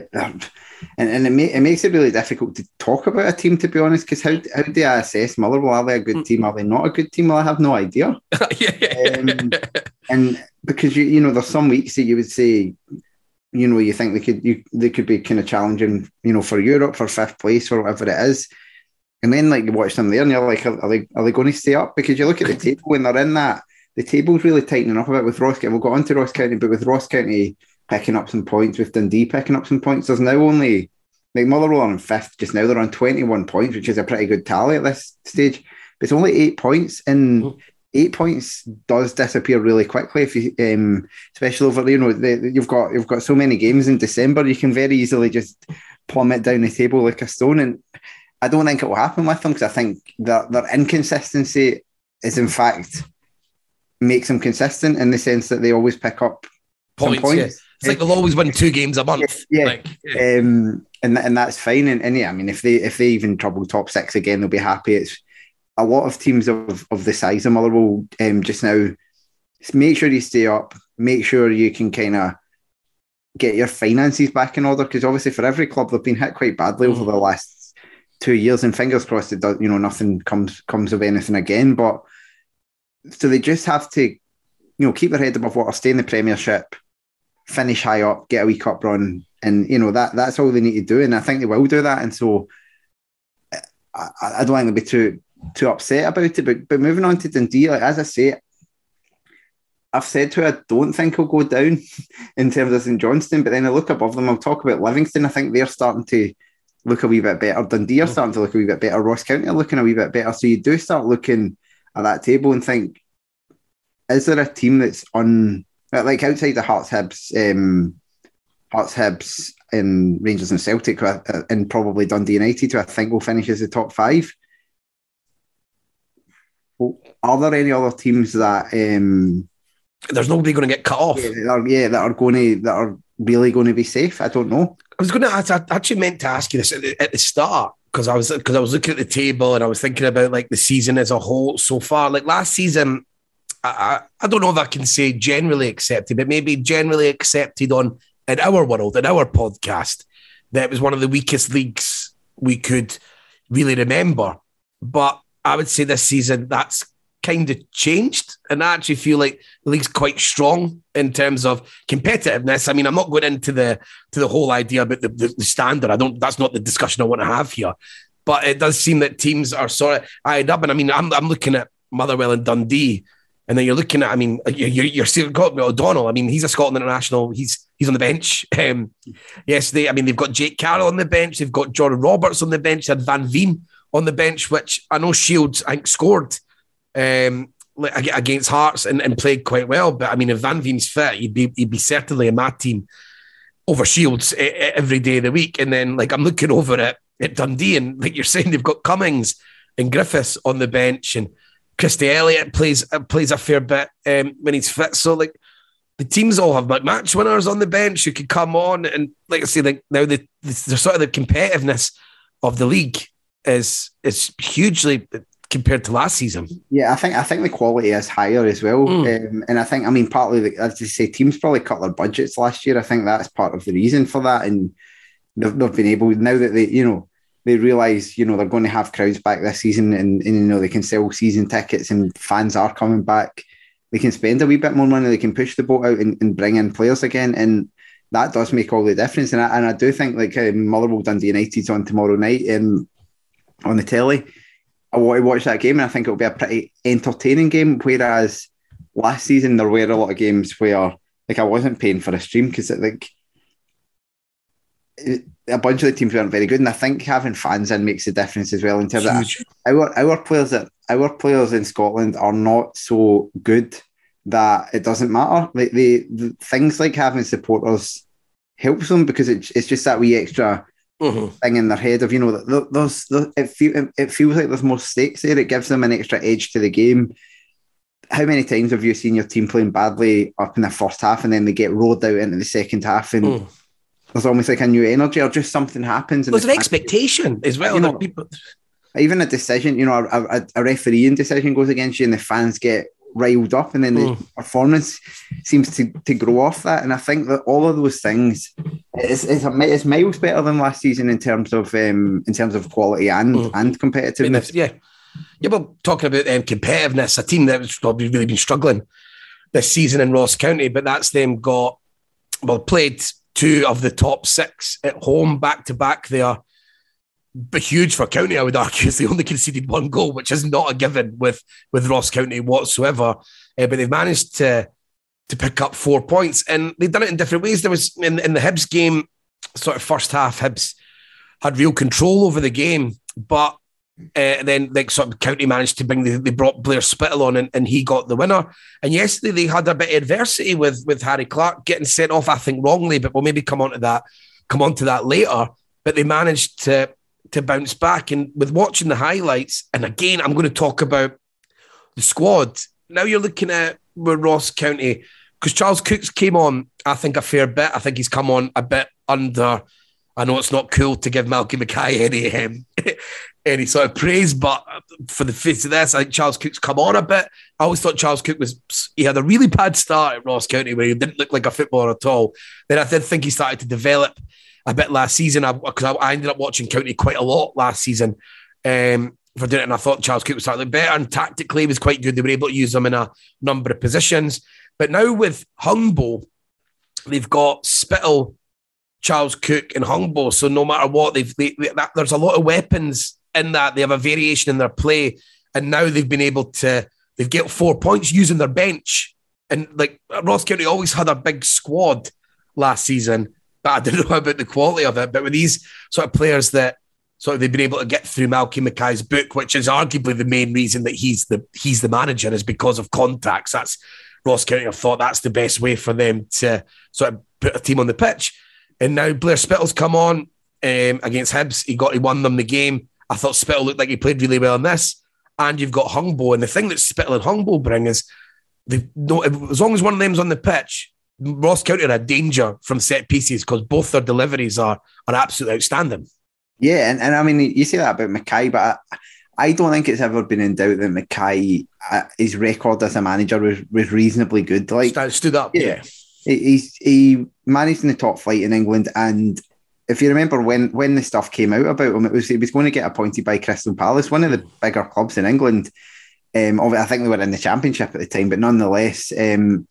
and, and it, it makes it really difficult to talk about a team to be honest. Because how how do I assess Motherwell? Are they a good mm. team? Are they not a good team? Well, I have no idea. yeah. Um, and because you you know there's some weeks that you would say you know you think they could you they could be kind of challenging you know for Europe for fifth place or whatever it is and then like you watch them there and you're like, are, they are they going to stay up? Because you look at the table when they're in that, the table's really tightening up a bit with Ross County. We'll go on to Ross County, but with Ross County picking up some points, with Dundee picking up some points, there's now only like Motherwell on fifth just now. They're on 21 points, which is a pretty good tally at this stage. But it's only eight points, and mm. eight points does disappear really quickly. If you, um, especially over there. you know, the, you've got you've got so many games in December, you can very easily just plummet down the table like a stone. And I don't think it will happen with them because I think that their inconsistency is in fact makes them consistent in the sense that they always pick up points. points. Yeah. It's like they'll always win two games a month. Yeah, like, yeah. Um, and and that's fine. And, and yeah, I mean, if they if they even trouble top six again, they'll be happy. It's a lot of teams of, of the size of Motherwell um, just now. Make sure you stay up. Make sure you can kind of get your finances back in order because obviously for every club they've been hit quite badly mm. over the last two years, and fingers crossed it does. You know, nothing comes comes of anything again. But so they just have to, you know, keep their head above water, stay in the Premiership, finish high up, get a wee cup run, and you know that that's all they need to do. And I think they will do that. And so I, I don't think they'll be too too upset about it. But but moving on to Dundee, like, as I say. I've said to her, I don't think he'll go down in terms of St Johnstone, but then I look above them. I'll talk about Livingston. I think they're starting to look a wee bit better. Dundee are mm. starting to look a wee bit better. Ross County are looking a wee bit better. So you do start looking at that table and think, is there a team that's on like outside the Hearts, Hibs, um, Hearts, Hibs, and Rangers and Celtic, uh, and probably Dundee United, who I think will finish as the top five. Are there any other teams that um, there's nobody going to get cut off? Yeah, that are, yeah, that are going to that are really going to be safe. I don't know. I was going to. I actually meant to ask you this at the, at the start because I was because I was looking at the table and I was thinking about like the season as a whole so far. Like last season, I, I don't know if I can say generally accepted, but maybe generally accepted on in our world, in our podcast, that was one of the weakest leagues we could really remember. But I would say this season that's kind of changed, and I actually feel like the league's quite strong in terms of competitiveness. I mean, I'm not going into the to the whole idea about the, the, the standard. I don't. That's not the discussion I want to have here. But it does seem that teams are sort of eyed up, and I mean, I'm I'm looking at Motherwell and Dundee. And then you're looking at, I mean, you're, you're still got O'Donnell. I mean, he's a Scotland international. He's he's on the bench. Um, yesterday, I mean, they've got Jake Carroll on the bench. They've got Jordan Roberts on the bench. They had Van Veen on the bench, which I know Shields, I think, scored um, against Hearts and, and, played quite well. But I mean, if Van Veen's fit, he'd be he'd be certainly in my team over Shields every day of the week. And then, like, I'm looking over at, at Dundee, and like you're saying, they've got Cummings and Griffiths on the bench, and Christie Elliott plays plays a fair bit um, when he's fit. So, like, the teams all have match winners on the bench who could come on, and like I say, like now the, the, the sort of the competitiveness of the league is is hugely compared to last season. Yeah, I think I think the quality is higher as well, mm. um, and I think I mean partly the, as you say, teams probably cut their budgets last year. I think that's part of the reason for that, and they've, they've been able now that they you know they realise you know they're going to have crowds back this season, and, and you know they can sell season tickets, and fans are coming back. They can spend a wee bit more money. They can push the boat out and, and bring in players again, and that does make all the difference. And I, and I do think like um, Motherwell Dundee United's on tomorrow night um, on the telly I want to watch that game, and I think it'll be a pretty entertaining game. Whereas last season there were a lot of games where like I wasn't paying for a stream because like a bunch of the teams weren't very good, and I think having fans in makes a difference as well in terms Huge. of our our players that our players in Scotland are not so good that it doesn't matter. Like the, the things like having supporters helps them because it's it's just that wee extra mm-hmm. thing in their head of you know there's, there's it, feel, it feels like there's more stakes there. It gives them an extra edge to the game. How many times have you seen your team playing badly up in the first half and then they get rolled out into the second half and mm. there's almost like a new energy or just something happens? There's an expectation as well. You know, people... Even a decision, you know, a, a, a refereeing decision goes against you and the fans get riled up, and then the mm. performance seems to, to grow off that. And I think that all of those things is it's, it's miles better than last season in terms of um, in terms of quality and mm. and competitiveness. Yeah, yeah. Well, talking about um, competitiveness, a team that's probably really been struggling this season in Ross County, but that's them got well played two of the top six at home back to back. There but huge for County, I would argue, is they only conceded one goal, which is not a given with with Ross County whatsoever. Uh, but they've managed to to pick up four points, and they've done it in different ways. There was in in the Hibs game, sort of first half, Hibs had real control over the game, but uh, then like sort of County managed to bring the, they brought Blair Spittal on and, and he got the winner. And yesterday they had a bit of adversity with with Harry Clark getting sent off, I think wrongly, but we'll maybe come on to that, come on to that later. But they managed to to bounce back. And with watching the highlights, and again, I'm going to talk about the squad. Now you're looking at where Ross County, because Charles Cooks came on, I think, a fair bit. I think he's come on a bit under. I know it's not cool to give Malky Mackay any um, any sort of praise, but for the face of this, I think Charles Cook's come on a bit. I always thought Charles Cook was he had a really bad start at Ross County where he didn't look like a footballer at all. Then I did think he started to develop a bit last season because I, I, ended up watching County quite a lot last season um, for doing it, and I thought Charles Cook was slightly better and tactically was quite good. They were able to use him in a number of positions, but now with Hungbo, they've got Spittal, Charles Cook, and Hungbo. So no matter what, they've they, they, that, there's a lot of weapons in that. They have a variation in their play, and now they've been able to they've get four points using their bench. And like Ross County always had a big squad last season but I don't know about the quality of it. But with these sort of players that sort of they've been able to get through Malky Mackay's book, which is arguably the main reason that he's the he's the manager, is because of contacts. That's Ross County have thought that's the best way for them to sort of put a team on the pitch. And now Blair Spittal's come on um, against Hibs. He got he won them the game. I thought Spittal looked like he played really well in this. And you've got Hungbo. And the thing that Spittal and Hungbo bring is they no as long as one of them's on the pitch, Ross County are a danger from set pieces because both their deliveries are are absolutely outstanding. Yeah, and, and I mean you say that about Mackay, but I, I don't think it's ever been in doubt that Mackay, uh, his record as a manager was, was reasonably good. Like stood up. Yeah. he- he's he managed in the top flight in England, and if you remember when when the stuff came out about him, it was he was going to get appointed by Crystal Palace, one of the bigger clubs in England. Um, I think they were in the Championship at the time, but nonetheless. Um,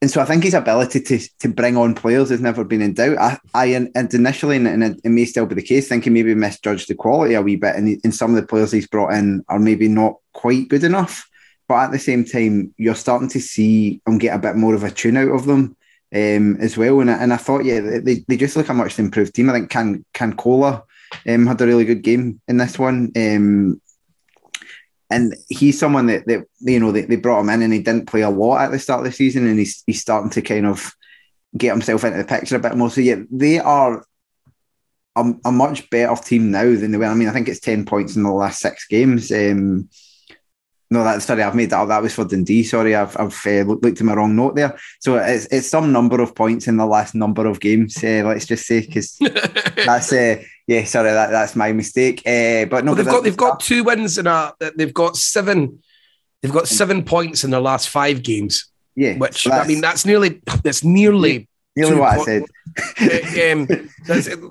and so I think his ability to to bring on players has never been in doubt. I, I and initially, and, and it may still be the case, thinking maybe misjudged the quality a wee bit, and, and some of the players he's brought in are maybe not quite good enough. But at the same time, you're starting to see them get a bit more of a tune out of them um, as well. And, I- and I thought, yeah, they, they just look a much improved team. I think Can Cancola um, had a really good game in this one. Um, and he's someone that, that you know they, they brought him in and he didn't play a lot at the start of the season and he's he's starting to kind of get himself into the picture a bit more. So yeah, they are a, a much better team now than they were. I mean, I think it's ten points in the last six games. Um, no, that sorry, I've made that up. That was for Dundee. Sorry, I've I've uh, looked, looked at my wrong note there. So it's it's some number of points in the last number of games. Uh, let's just say because that's uh, yeah. Sorry, that, that's my mistake. Uh, but no, Well, they've got they've got two wins and a they've got seven they've got seven points in their last five games. yeah. Which I mean that's nearly that's nearly nearly what I said. uh, um,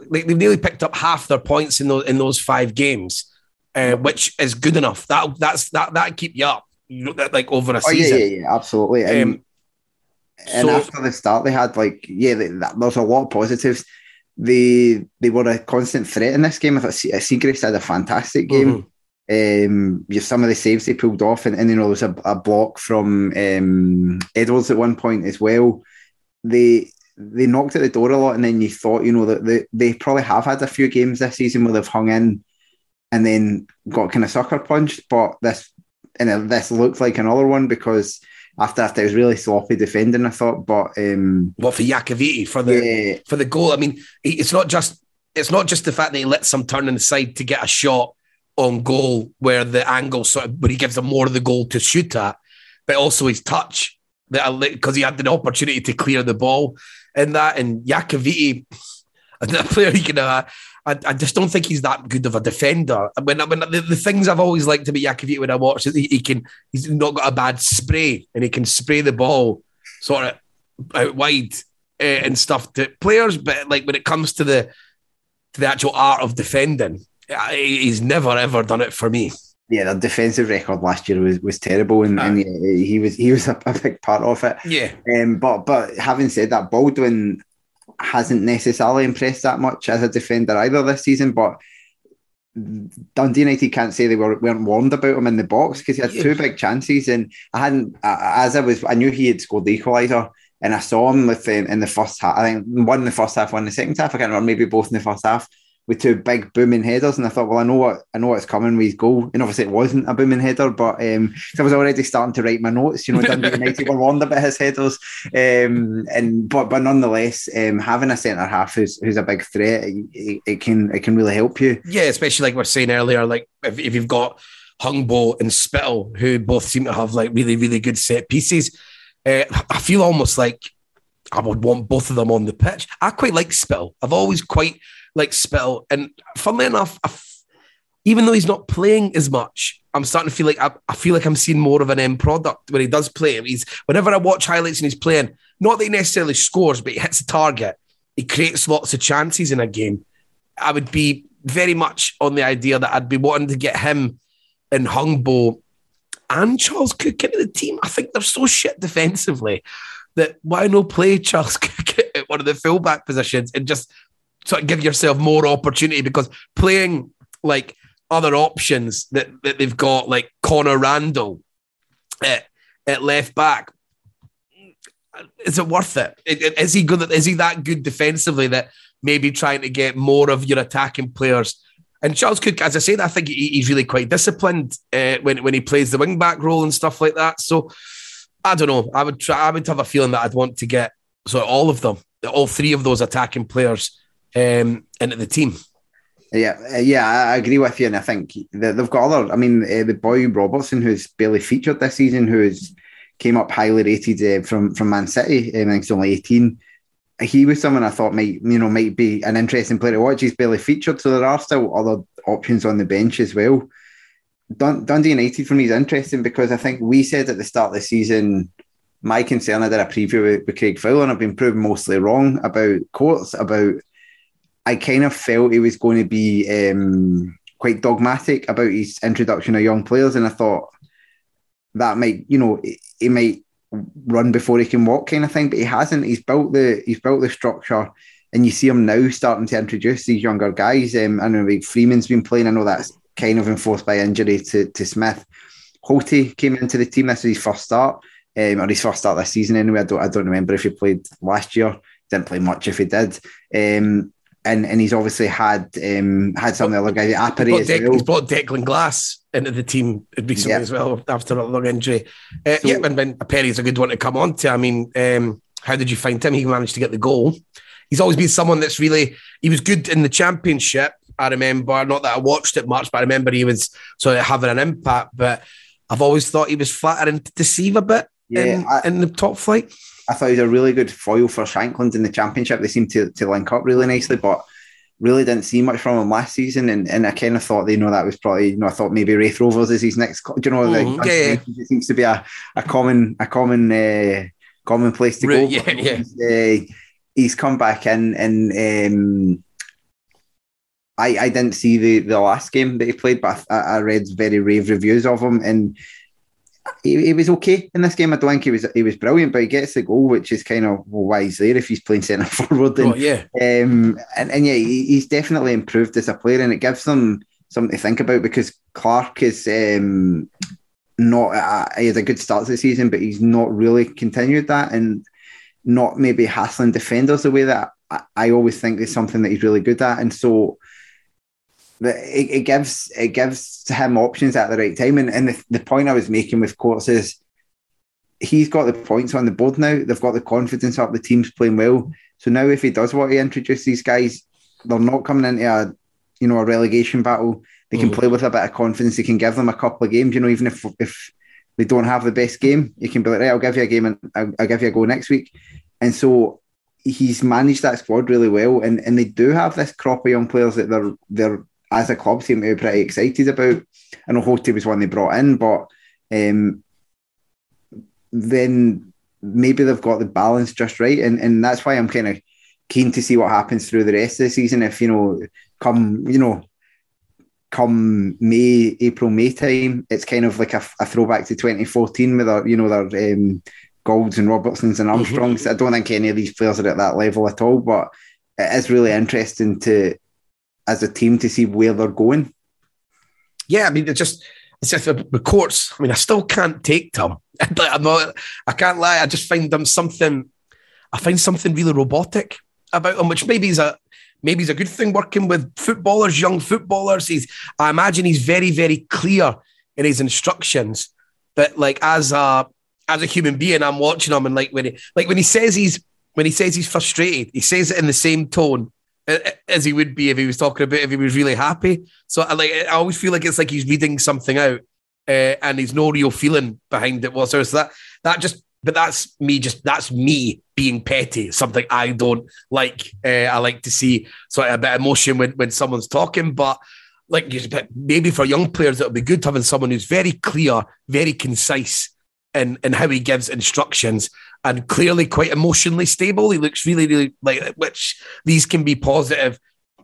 like, they've nearly picked up half their points in those in those five games, uh, which is good enough. That that's that that keep you up. You know, that, like over a Oh season. yeah, yeah, absolutely. And, Um, and so- after the start, they had like yeah, they, that, there's a lot of positives. They they were a constant threat in this game. I thought Se- Siegrist had a fantastic game. Mm-hmm. Um, you some of the saves they pulled off, and, and you know there was a, a block from um, Edwards at one point as well. They they knocked at the door a lot, and then you thought you know that they, they probably have had a few games this season where they've hung in and then got kind of sucker punched. But this and this looked like another one because after after it was really sloppy defending, I thought. But um, what for Iacovitti for the yeah, for the goal. I mean, it's not just it's not just the fact that he lets some turn inside to get a shot on goal where the angle sort of, but he gives him more of the goal to shoot at, but also his touch that because he had the opportunity to clear the ball in that and Iacovitti, a player he can. Uh, I, I just don't think he's that good of a defender. When, when the, the things I've always liked about Iacovitti when I watch is he, he can he's not got a bad spray and he can spray the ball sort of out wide uh, and stuff to players, but like when it comes to the to the actual art of defending, he's never ever done it for me. yeah, their defensive record last year was, was terrible, and, and yeah, he was he was a, a big part of it. Yeah, Um, but but having said that, Baldwin hasn't necessarily impressed that much as a defender either this season. But Dundee United can't say they were, weren't warned about him in the box because he had two big chances, and I hadn't as I was I knew he had scored the equaliser, and I saw him with in, in the first half. I think one in the first half, one in the second half. I can't remember, maybe both in the first half. With two big booming headers, and I thought, well, I know what I know what's coming with his goal, and obviously it wasn't a booming header, but um, I was already starting to write my notes. You know, Dundee United were warned about his headers, um, and but but nonetheless, um, having a centre half who's who's a big threat, it, it can it can really help you. yeah, especially like we are saying earlier, like if, if you've got Hungbo and Spittal, who both seem to have like really really good set pieces, uh, I feel almost like I would want both of them on the pitch. I quite like Spittal. I've always quite liked Spittal, and funnily enough, even though he's not playing as much, I'm starting to feel like I, I feel like I'm seeing more of an end product when he does play. He's whenever I watch highlights and he's playing, not that he necessarily scores, but he hits a target. He creates lots of chances in a game. I would be very much on the idea that I'd be wanting to get him and Hungbo and Charles Cook into the team. I think they're so shit defensively that why not play Charles Cook at one of the fullback positions and just sort of give yourself more opportunity because playing like other options that, that they've got, like Connor Randall at, at left back, is it worth it? Is he good? Is he that good defensively that maybe trying to get more of your attacking players? And Charles Cook, as I said, I think he, he's really quite disciplined uh, when when he plays the wing back role and stuff like that. So I don't know. I would try. I would have a feeling that I'd want to get so all of them, all three of those attacking players, um, into the team. Yeah, uh, yeah, I agree with you, and I think they've got other. I mean, uh, the boy Robertson, who's barely featured this season, who's came up highly rated uh, from from Man City. I think he's only eighteen. He was someone I thought might you know might be an interesting player to watch. He's barely featured, so there are still other options on the bench as well. Dun- Dundee United for me is interesting because I think we said at the start of the season, my concern, I did a preview with, with Craig Fowler and I've been proven mostly wrong about Courts, about I kind of felt he was going to be um, quite dogmatic about his introduction of young players. And I thought that might, you know, he might run before he can walk kind of thing, but he hasn't. He's built the he's built the structure and you see him now starting to introduce these younger guys. Um, I know like Freeman's been playing. I know that's kind of enforced by injury to, to Smith. Holty came into the team. This was his first start, um, or his first start this season anyway. I don't, I don't remember if he played last year. Didn't play much if he did. Um, and and he's obviously had um, had some of the other guys, as Dec- well. He's brought Declan Glass into the team recently Yeah. as well after a long injury. Uh, So- yeah, and, and Perry's a good one to come on to. I mean, um, how did you find him? He managed to get the goal. He's always been someone that's really he was good in the championship. I remember, not that I watched it much, but I remember he was sort of having an impact. But I've always thought he was flattering to deceive a bit Yeah, in, I- in the top flight. I thought he was a really good foil for Shankland in the championship. They seemed to, to link up really nicely, but really didn't see much from him last season. And, and I kind of thought, you know, that was probably, you know, I thought maybe Raith Rovers is his next. Do you know, like, Mhm, yeah, yeah. it seems to be a, a common, a common, uh, common place to go. Yeah, yeah. He's, uh, he's come back in and um, I, I didn't see the, the last game that he played, but I, I read very rave reviews of him and he, he was okay in this game. I don't think he was he was brilliant, but he gets the goal, which is kind of well, why he's there if he's playing centre forward. And, Oh, yeah. um, and, and yeah, he, he's definitely improved as a player, and it gives them something to think about because Clark is um, not. Uh, he had a good start to the season, but he's not really continued that, and not maybe hassling defenders the way that I, I always think is something that he's really good at, and so. The, it, it gives it gives him options at the right time, and, and the, the point I was making with Courts is he's got the points on the board now. They've got the confidence up. The team's playing well. So now, if he does want to introduce these guys, they're not coming into a you know a relegation battle. They can Mhm. play with a bit of confidence. He can give them a couple of games. You know, even if if they don't have the best game, he can be like, right, I'll give you a game and I'll, I'll give you a go next week. And so he's managed that squad really well. And and they do have this crop of young players that they're they're as a club seem to be pretty excited about. I know Hoti was one they brought in, but um, then maybe they've got the balance just right, and and that's why I'm kind of keen to see what happens through the rest of the season. If you know, come you know, come May, April, May time, it's kind of like a, a throwback to 2014 with our you know their um, Gaulds and Robertsons and Armstrongs. I don't think any of these players are at that level at all, but it is really interesting to as a team to see where they're going. yeah, I mean, it's just it's just the, Courts. I mean, I still can't take Tom. I'm not. I can't lie. I just find them something. I find something really robotic about him, which maybe is a maybe is a good thing. Working with footballers, young footballers, he's. I imagine he's very, very clear in his instructions. But like as a as a human being, I'm watching him and like when he like when he says he's when he says he's frustrated, he says it in the same tone as he would be if he was talking about if he was really happy. So I like I always feel like it's like he's reading something out, uh, and there's no real feeling behind it whatsoever. So that that just, but that's me. Just that's me being petty. Something I don't like. Uh, I like to see sort of a bit of emotion when when someone's talking, but. Like maybe for young players, it'll be good having someone who's very clear, very concise in, in how he gives instructions and clearly quite emotionally stable. He looks really, really like which these can be positive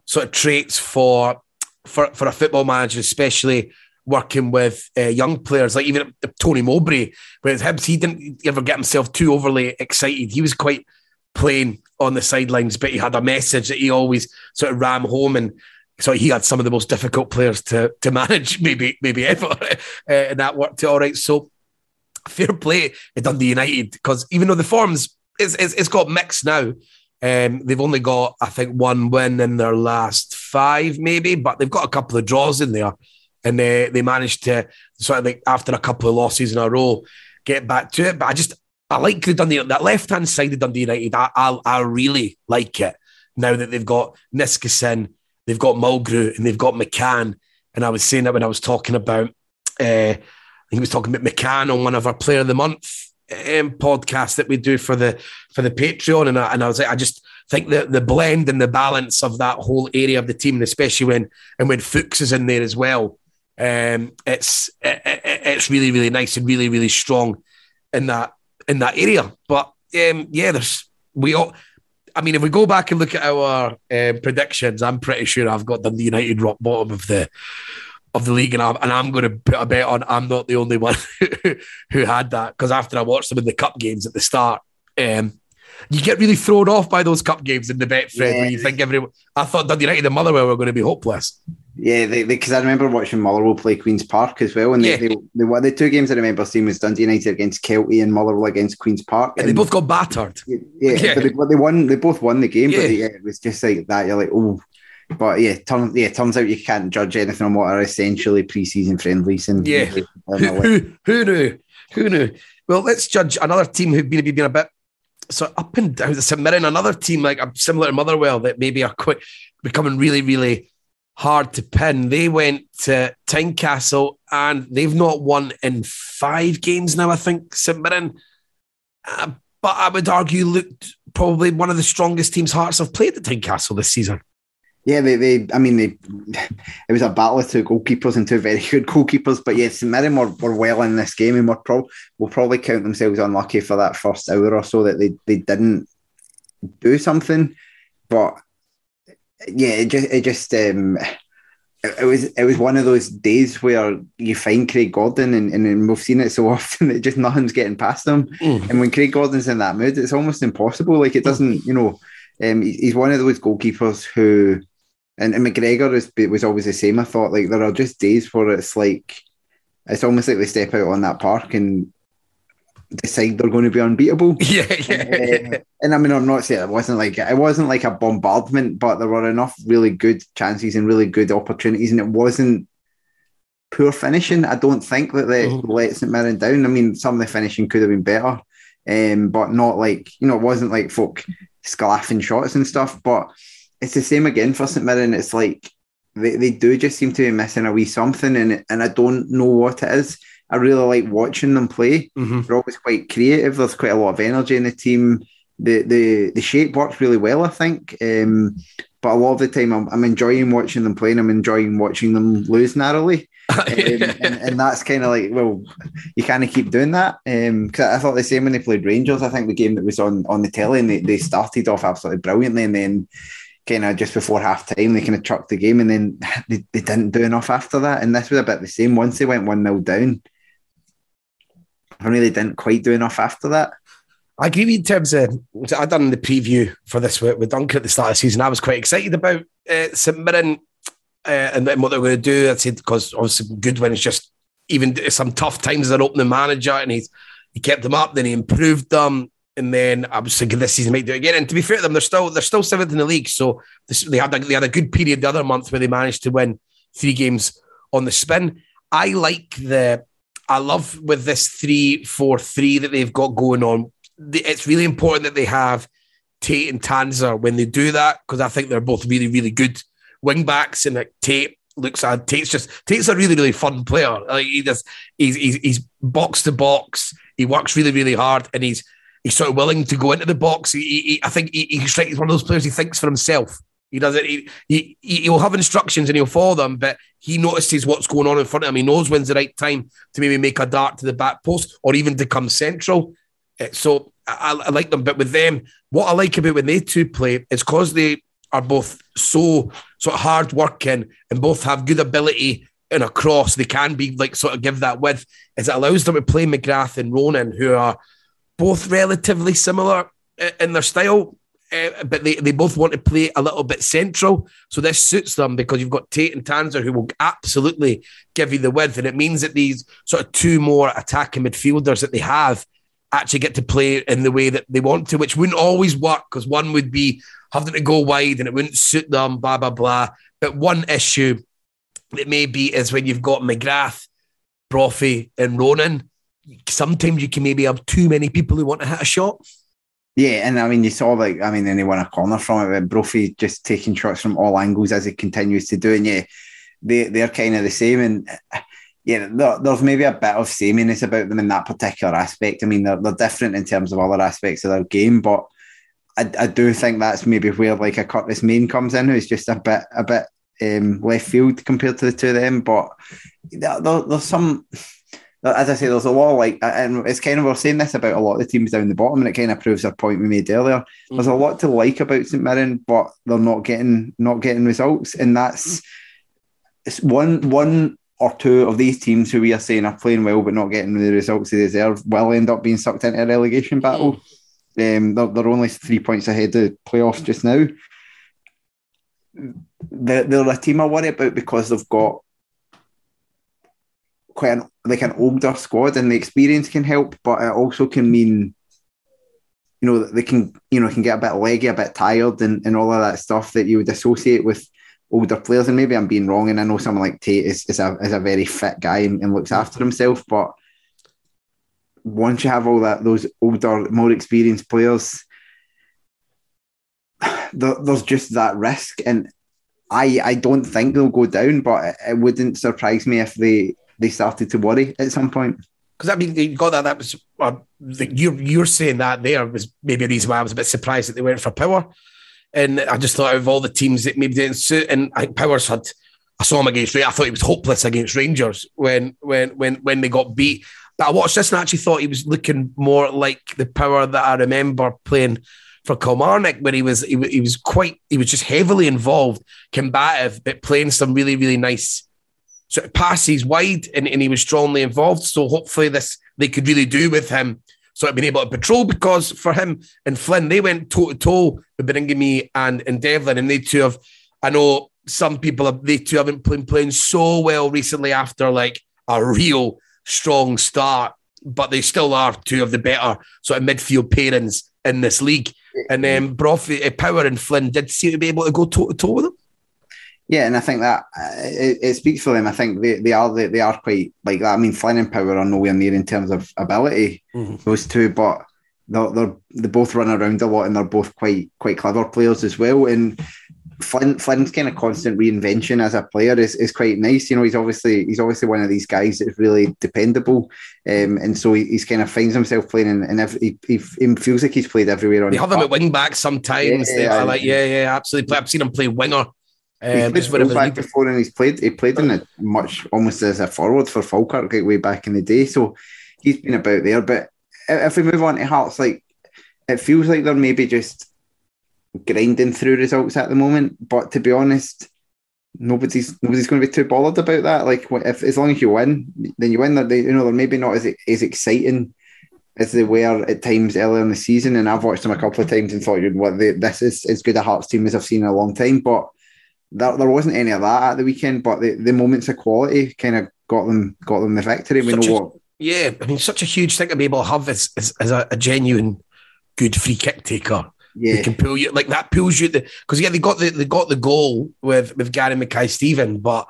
sort of traits for for for a football manager, especially working with uh, young players. Like even Tony Mowbray, with Hibs, he didn't ever get himself too overly excited. He was quite plain on the sidelines, but he had a message that he always sort of ram home and. So he had some of the most difficult players to to manage, maybe maybe ever, uh, and that worked all right. So fair play at Dundee United because even though the forms it's, it's, it's got mixed now, um, they've only got I think one win in their last five, maybe, but they've got a couple of draws in there, and they they managed to sort of like after a couple of losses in a row get back to it. But I just I like the Dundee that left hand side of Dundee United. I, I I really like it now that they've got Niskanen, they've got Mulgrew, and they've got McCann. And I was saying that when I was talking about. Uh, he was talking about McCann on one of our Player of the Month um, podcasts that we do for the for the Patreon, and I, and I was like, I just think the the blend and the balance of that whole area of the team, especially when and when Fuchs is in there as well, um, it's it, it's really really nice and really really strong in that in that area. But um, yeah, there's we all. I mean, if we go back and look at our um, predictions, I'm pretty sure I've got the United rock bottom of the of the league, and I'm, and I'm going to put a bet on I'm not the only one who had that because after I watched them in the cup games at the start, um, you get really thrown off by those cup games in the bet, Fred, yeah. when you think everyone. I thought Dundee United and Motherwell were going to be hopeless. Yeah, because I remember watching Motherwell play Queens Park as well, and yeah. they, they, they, the two games I remember seeing was Dundee United against Kelty and Motherwell against Queens Park, and, and they both got battered. Yeah, yeah, but they, they, won. They both won the game, but yeah, it was just like that. You're like, oh, but yeah, turn, yeah, turns out you can't judge anything on what are essentially preseason friendlies. And yeah, who, who, who, knew? Who knew? Well, let's judge another team who've been, been a bit so up and down. St Mirren, another team like a similar to Motherwell that maybe are quite becoming really, really hard to pin. They went to Tynecastle and they've not won in five games now. I think St Mirren, uh, but I would argue looked probably one of the strongest teams Hearts have played at Tynecastle this season. Yeah, they, they I mean, they, it was a battle of two goalkeepers and two very good goalkeepers. But yes, Mirren were, were well in this game and we're pro- will probably count themselves unlucky for that first hour or so that they, they didn't do something. But yeah, it just, it just, um, it, it was it was one of those days where you find Craig Gordon and, and we've seen it so often that just nothing's getting past him. Mm. And when Craig Gordon's in that mood, it's almost impossible. Like it doesn't, you know, um, he's one of those goalkeepers who and, and McGregor is, was always the same. I thought like there are just days where it's like it's almost like they step out on that park and decide they're going to be unbeatable. Yeah, yeah. Uh, and I mean, I'm not saying it wasn't like it wasn't like a bombardment, but there were enough really good chances and really good opportunities, and it wasn't poor finishing. I don't think that they mm-hmm. let St Mirren down. I mean, some of the finishing could have been better, um, but not like you know, it wasn't like folk sclaffing shots and stuff, but it's the same again for St Mirren. It's like they, they do just seem to be missing a wee something, and and I don't know what it is. I really like watching them play. Mm-hmm. They're always quite creative. There's quite a lot of energy in the team. The the the shape works really well, I think. Um, but a lot of the time, I'm, I'm enjoying watching them play, and I'm enjoying watching them lose narrowly. um, and, and, that's kind of like, well, you kind of keep doing that. Because um, I thought the same when they played Rangers. I think the game that was on on the telly, and they, they started off absolutely brilliantly, and then kind of just before half time, they kind of chucked the game and then they, they didn't do enough after that. And this was a bit the same. Once they went 1 0 down, I really didn't quite do enough after that. I agree with in terms of I done the preview for this with, with Duncan at the start of the season. I was quite excited about uh, St Mirren uh, and, and, what they were going to do. I said because obviously good when it's just even some tough times as an opening manager, and he's he kept them up, then he improved them and then I was thinking this season might do it again. And to be fair to them, they're still they're still seventh in the league, so this, they had a, they had a good period the other month where they managed to win three games on the spin. I like the I love with this three four three that they've got going on. It's really important that they have Tait and Tanser when they do that because I think they're both really really good wing backs and like Tait looks at Tait's just Tait's a really really fun player. Like he does, he's he's, he's box to box. He works really really hard and he's he's sort of willing to go into the box. He, he, I think he, he strikes one of those players. He thinks for himself. He does it. He, he he'll have instructions and he'll follow them, but he notices what's going on in front of him. He knows when's the right time to maybe make a dart to the back post or even to come central. Eh, so I, I like them, but with them, what I like about when they two play is because they are both so sort of hard working and both have good ability in a cross. They can be like sort of give that width. Is it allows them to play McGrath and Ronan, who are both relatively similar in their style, uh, but they, they both want to play a little bit central. So this suits them because you've got Tait and Tanser who will absolutely give you the width. And it means that these sort of two more attacking midfielders that they have actually get to play in the way that they want to, which wouldn't always work because one would be having to go wide and it wouldn't suit them, blah, blah, blah. But one issue that may be is when you've got McGrath, Brophy, and Ronan sometimes you can maybe have too many people who want to hit a shot. Yeah, and I mean, you saw like, I mean, then they won a corner from it, but Brophy just taking shots from all angles as he continues to do. And yeah, they, they're kind of the same. And yeah, there, there's maybe a bit of sameness about them in that particular aspect. I mean, they're, they're different in terms of other aspects of their game, but I, I do think that's maybe where like a Curtis Main comes in, who's just a bit a bit um, left field compared to the two of them. But there, there, there's some, as I say, there's a lot of like, and it's kind of we're saying this about a lot of the teams down the bottom, and it kind of proves our point we made earlier. Mm-hmm. There's a lot to like about St Mirren, but they're not getting not getting results, and that's it's one one or two of these teams who we are saying are playing well but not getting the results they deserve will end up being sucked into a relegation battle. Mm-hmm um, they're, they're, only three points ahead of the playoffs just now. They're, they're a team I worry about because they've got quite an like an older squad, and the experience can help, but it also can mean you know they can you know can get a bit leggy, a bit tired, and, and all of that stuff that you would associate with older players. And maybe I'm being wrong, and I know someone like Tait is, is a is a very fit guy and, and looks after himself, but once you have all that those older, more experienced players, there, there's just that risk, and I I don't think they'll go down, but it, it wouldn't surprise me if they they started to worry at some point. Because I mean, you got that. That was uh, you're you're saying that there was maybe a reason why I was a bit surprised that they went for Power, and I just thought of all the teams that maybe didn't suit, and I think Powers had. I saw him against. I thought he was hopeless against Rangers when when when when they got beat. But I watched this and I actually thought he was looking more like the Power that I remember playing for Kilmarnock, where he was he, he was quite he was just heavily involved, combative, but playing some really really nice sort of passes wide, and, and he was strongly involved. So hopefully this they could really do with him. So I've been able to patrol because for him and Flynn, they went toe to toe with Baningime and, and Devlin, and they two have. I know some people have they two haven't been playing so well recently after like a real strong start, but they still are two of the better sort of midfield pairings in this league. And then Brophy, uh, Power and Flynn did seem to be able to go toe to toe with them. Yeah, and I think that uh, it, it, speaks for them. I think they, they are they, they, are quite like that. I mean, Flynn and Power are nowhere near in terms of ability, mm-hmm. those two, but they're, they're they both run around a lot and they're both quite quite clever players as well. And Flynn, Flynn's kind of constant reinvention as a player is, is quite nice. You know, he's obviously he's obviously one of these guys that's really dependable, um, and so he, he's kind of finds himself playing, and, and every, he, he, feels like he's played everywhere. On they have him at wing back sometimes. Yeah, yeah, like yeah, yeah, absolutely. I've seen him play winger. Um, he's played back before, and he's played. He played in it much almost as a forward for Falkirk like, way back in the day. So he's been about there. But if we move on to Hearts, like it feels like they're maybe just grinding through results at the moment. But to be honest, nobody's nobody's going to be too bothered about that. Like if as long as you win, then you win. That they, you know they're maybe not as as exciting as they were at times earlier in the season. And I've watched them a couple of times and thought, what they, this is as good a Hearts team as I've seen in a long time. But there, there wasn't any of that at the weekend. But the, the moments of quality kind of got them got them the victory. We such know a, what. Yeah, I mean, such a huge thing to be able to have as, as, as a, a genuine good free kick taker yeah. They can pull you like that pulls you the because yeah they got the they got the goal with with Gary Mackay Steven, but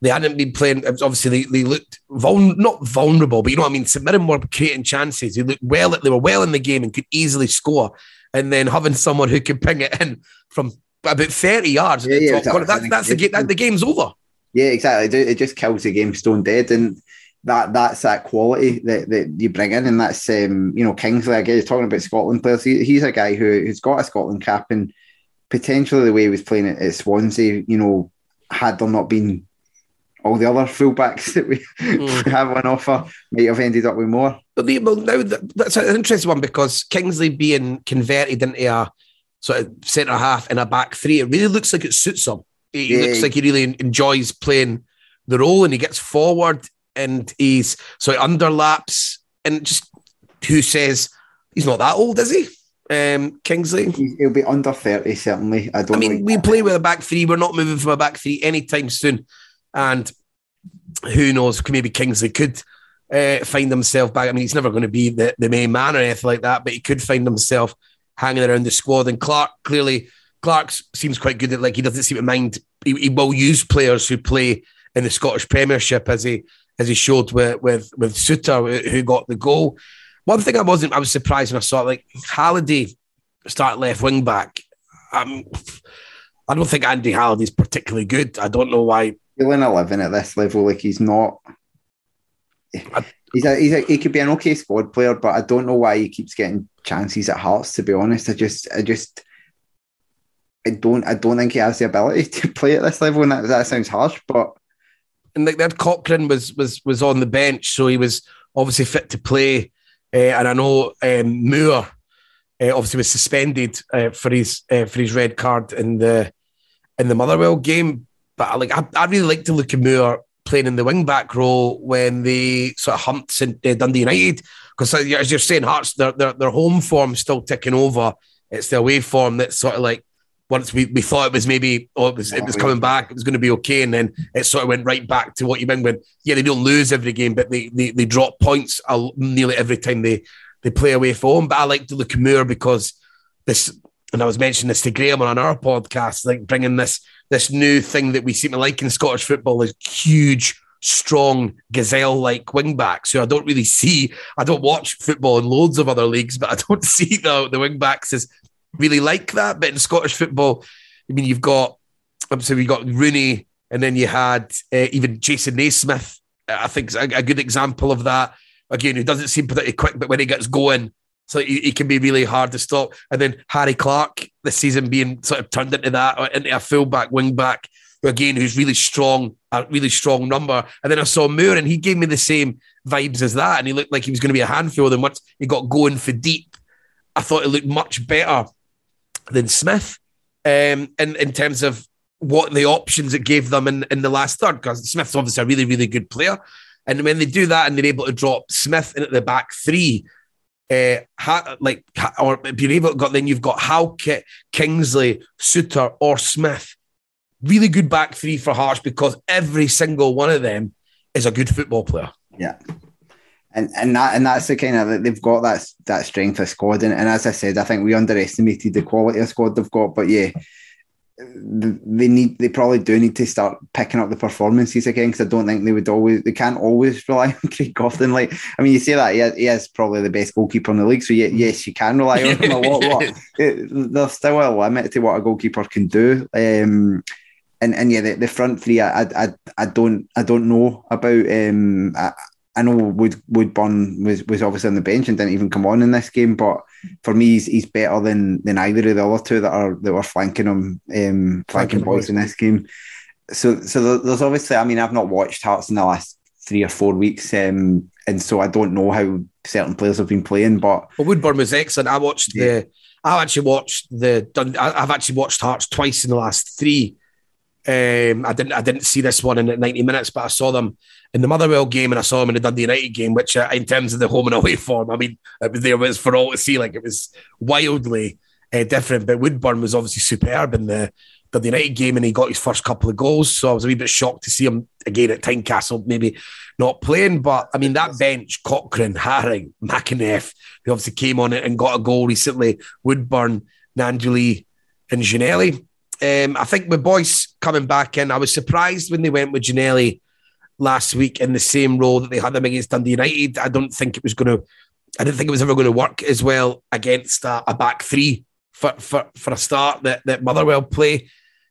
they hadn't been playing. Obviously, they, they looked not vulnerable, but you know what I mean. Mirren were creating chances. They looked well. They were well in the game and could easily score. And then having someone who can ping it in from about thirty yards, yeah, yeah, that, that's the game. That, the game's over. Yeah, exactly. It just kills the game stone dead. And that that's that quality that, that you bring in, and that's um, you know Kingsley. Again, he's talking about Scotland players. He, he's a guy who, who's got a Scotland cap, and potentially the way he was playing it at Swansea, you know, had there not been all the other fullbacks that we mm. have on offer, might have ended up with more. But the, well, now that's an interesting one because Kingsley being converted into a sort of centre half in a back three, it really looks like it suits him. He yeah. looks like he really enjoys playing the role, and he gets forward and he's so he underlaps and just who says he's not that old, is he? Um, Kingsley. He'll be under 30, certainly. I don't I mean, we play with a back three. We're not moving from a back three anytime soon. And who knows, maybe Kingsley could uh, find himself back. I mean, he's never going to be the, the main man or anything like that, but he could find himself hanging around the squad. And Clark clearly, Clark seems quite good at like he doesn't seem to mind. He, he will use players who play in the Scottish Premiership as he as he showed with with with Souttar, who got the goal. One thing I wasn't, I was surprised when I saw like Halliday start left wing back. Um, I don't think Andy Halliday's particularly good. I don't know why. He's in eleven at this level, like he's not. He's a, he's a, he could be an okay squad player, but I don't know why he keeps getting chances at Hearts. To be honest, I just I just I don't I don't think he has the ability to play at this level, and that, that sounds harsh, but and like that Cochrane was was was on the bench, so he was obviously fit to play. Uh, and I know um, Moore uh, obviously was suspended uh, for his for his red card in the in the Motherwell game. But like I, I really like to look at Moore playing in the wing back role when they sort of humped uh, Dundee United because as you're saying, Hearts their, their their home form still ticking over. It's the away form that's sort of like once we, we thought it was maybe oh it was it was coming back it was going to be okay and then it sort of went right back to what you meant when yeah they don't lose every game but they they, they drop points nearly every time they they play away from home but I like to look at Moore because this and I was mentioning this to Graham on our podcast like bringing this this new thing that we seem to like in Scottish football is huge strong gazelle like wing backs who I don't really see I don't watch football in loads of other leagues but I don't see the the wing backs as really like that. But in Scottish football, I mean, you've got obviously we got Rooney, and then you had uh, even Jason Naismith. I think a, a, good example of that. Again, who doesn't seem particularly quick, but when he gets going, so he, can be really hard to stop. And then Harry Clark this season being sort of turned into that, into a fullback, wing back, who again, who's really strong, a really strong number. And then I saw Moore, and he gave me the same vibes as that, and he looked like he was going to be a handful. Then once he got going for deep, I thought it looked much better than Smith um, in, in terms of what the options it gave them in, in the last third, because Smith's obviously a really, really good player. And when they do that and they're able to drop Smith into the back three, uh, like, or if you're able got, then you've got Halkett, Kingsley, Souttar, or Smith. Really good back three for Hearts because every single one of them is a good football player. Yeah and and that and that's the kind of they've got that that strength of squad, and, and as I said, I think we underestimated the quality of squad they've got. But yeah, they need they probably do need to start picking up the performances again because I don't think they would always they can't always rely on Craig Gordon. Like I mean, you say that he, he is probably the best goalkeeper in the league, so yeah, yes, you can rely on him a lot. lot. There's still a limit to what a goalkeeper can do. Um, and and yeah, the, the front three, I, I I don't I don't know about. Um, I, I know Wood Woodburn was, was obviously on the bench and didn't even come on in this game, but for me, he's, he's better than than either of the other two that are that were flanking him, um, flanking boys in this game. So, so there's obviously, I mean, I've not watched Hearts in the last three or four weeks, um, and so I don't know how certain players have been playing. But well, Woodburn was excellent. I watched yeah. the, I actually watched the, I've actually watched Hearts twice in the last three. Um, I didn't, I didn't see this one in 90 minutes, but I saw them in the Motherwell game and I saw them in the Dundee United game, which uh, in terms of the home and away form, I mean, it was there was for all to see. Like it was wildly uh, different. But Woodburn was obviously superb in the Dundee United game and he got his first couple of goals. So I was a wee bit shocked to see him again at Tynecastle, maybe not playing. But I mean, that bench, Cochrane, Haring, McEneff, who obviously came on it and got a goal recently, Woodburn, Gnanduillet, and Ginnelly. Um, I think with Boyce coming back in, I was surprised when they went with Ginnelly last week in the same role that they had them against Dundee United. I don't think it was going to. I didn't think it was ever going to work as well against a, a back three for, for, for a start that, that Motherwell play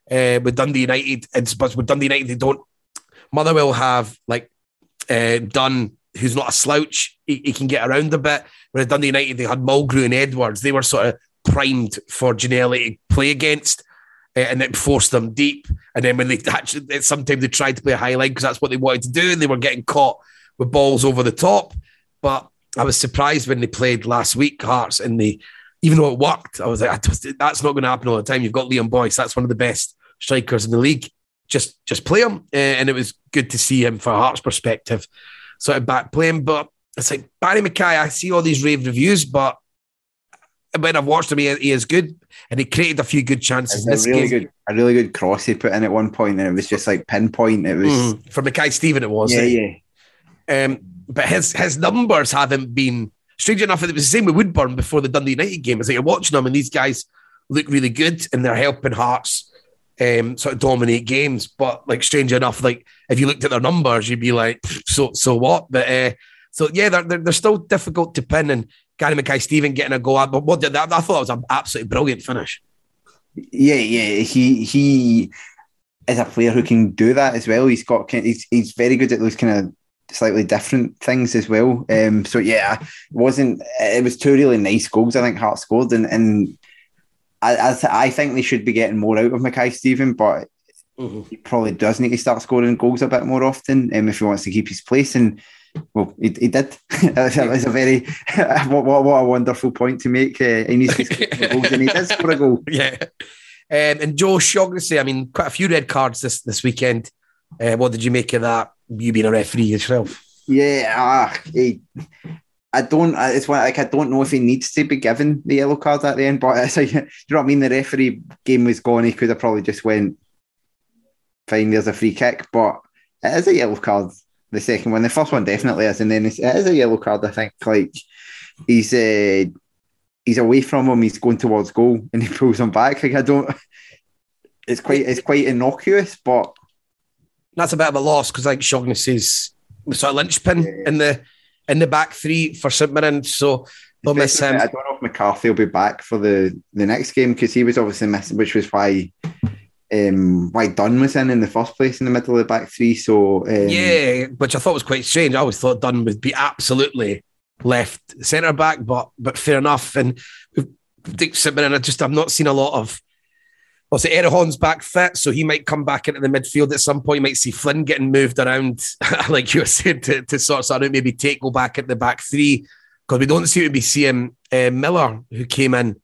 uh, with Dundee United. And but with Dundee United, they don't. Motherwell have like uh, Dunn, who's not a slouch. He, he, can get around a bit. Whereas Dundee United, they had Mulgrew and Edwards. They were sort of primed for Ginnelly to play against. Uh, and it forced them deep. And then when they actually, sometimes they tried to play a high line because that's what they wanted to do, and they were getting caught with balls over the top. But I was surprised when they played last week, Hearts, and they, even though it worked, I was like, just, that's not going to happen all the time. You've got Liam Boyce, that's one of the best strikers in the league. Just, just play him, uh, and it was good to see him for Hearts' perspective, sort of back playing. But it's like Barrie McKay. I see all these rave reviews, but when I've watched him, he, he is good, and he created a few good chances. A really game. good, a really good cross he put in at one point, and it was just like pinpoint. It was mm, from Mackay Steven. It was, yeah, eh? yeah. Um, but his his numbers haven't been strange enough. It was the same with Woodburn before the Dundee United game. It's like you're watching them, and these guys look really good, and they're helping Hearts um, sort of dominate games. But like strange enough, like if you looked at their numbers, you'd be like, so so what? But uh, so yeah, they're, they're, they're still difficult to pin, and Gary Mackay Steven getting a goal. But what did that? I thought it was an absolutely brilliant finish. Yeah, yeah. He he is a player who can do that as well. He's got he's he's very good at those kind of slightly different things as well. Um, so yeah, it wasn't it was two really nice goals. I think Hart scored, and and I I, I think they should be getting more out of Mackay Steven, but mm-hmm. he probably does need to start scoring goals a bit more often um, if he wants to keep his place. And well, he, he did. it was a very what, what, what a wonderful point to make. Uh, he needs to score goals, and he did score a goal. Yeah. Um, and Joe Shaughnessy, I mean, quite a few red cards this this weekend. Uh, what did you make of that? You being a referee yourself? Yeah, uh, he, I don't. It's like I don't know if he needs to be given the yellow card at the end. But it's like, you know what I mean. The referee game was gone. He could have probably just went, fine. There's a free kick, but it is a yellow card. The second one, the first one definitely is, and then it is a yellow card. I think like he's uh, he's away from him. He's going towards goal, and he pulls him back. Like I don't. It's quite it's quite innocuous, but that's a bit of a loss because like Shaughnessy's sort of linchpin yeah. in the in the back three for St Mirren. So they'll miss him. I don't know if McCarthy will be back for the the next game because he was obviously missing, which was why um, why Dunne was in in the first place in the middle of the back three. So um, yeah, which I thought was quite strange. I always thought Dunne would be absolutely left centre back, but but fair enough. And we've St Mirren, I just I've not seen a lot of well, so Erhahon's back fit, so he might come back into the midfield at some point. You might see Flynn getting moved around, like you were saying, to, to sort of out maybe take go back at the back three because we don't seem to be seeing uh, Miller, who came in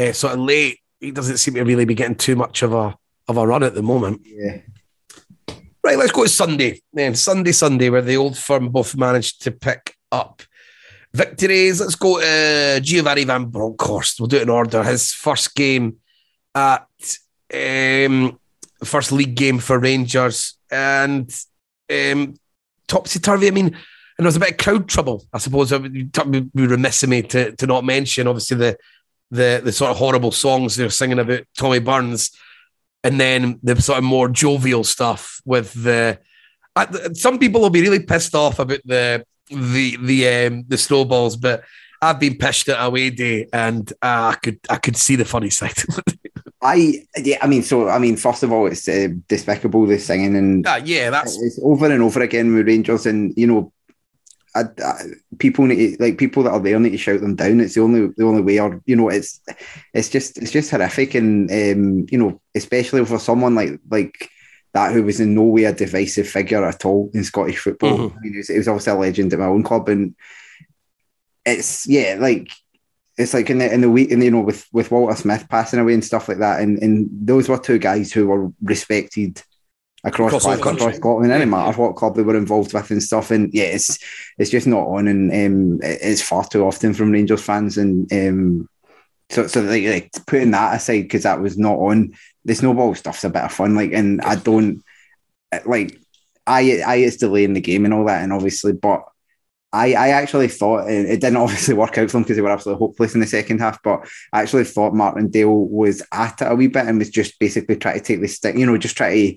uh, sort of late. He doesn't seem to really be getting too much of a of a run at the moment. Yeah. Right, let's go to Sunday. Then Sunday, Sunday, where the old firm both managed to pick up victories. Let's go to Giovanni Van Bronckhorst. We'll do it in order. His first game at um, first league game for Rangers and um, topsy turvy. I mean, and there was a bit of crowd trouble. I suppose it would be remiss of me to, to not mention, obviously, the, the the sort of horrible songs they're singing about Tommy Burns, and then the sort of more jovial stuff with the. Uh, some people will be really pissed off about the the the um, the snowballs, but I've been pissed at away day, and uh, I could I could see the funny side. I yeah, I mean, so I mean, first of all, it's uh, despicable the singing, and uh, yeah, that's it's over and over again with Rangers, and you know, I, I, people need to, like people that are there need to shout them down. It's the only the only way, or you know, it's it's just it's just horrific, and um, you know, especially for someone like like that who was in no way a divisive figure at all in Scottish football. Mm-hmm. I mean, it was, it was obviously a legend at my own club, and it's yeah, like it's like in the in the week, and you know, with with Walter Smith passing away and stuff like that, and and those were two guys who were respected across across, across Scotland, any matter what club they were involved with and stuff. And yeah, it's it's just not on, and um, it's far too often from Rangers fans, and um, so so like, like putting that aside because that was not on. The snowball stuff's a bit of fun, like, and I don't like. I I it's delaying the game and all that, and obviously, but I, I actually thought it didn't obviously work out for them because they were absolutely hopeless in the second half. But I actually thought Martindale was at it a wee bit and was just basically trying to take the stick, you know, just try to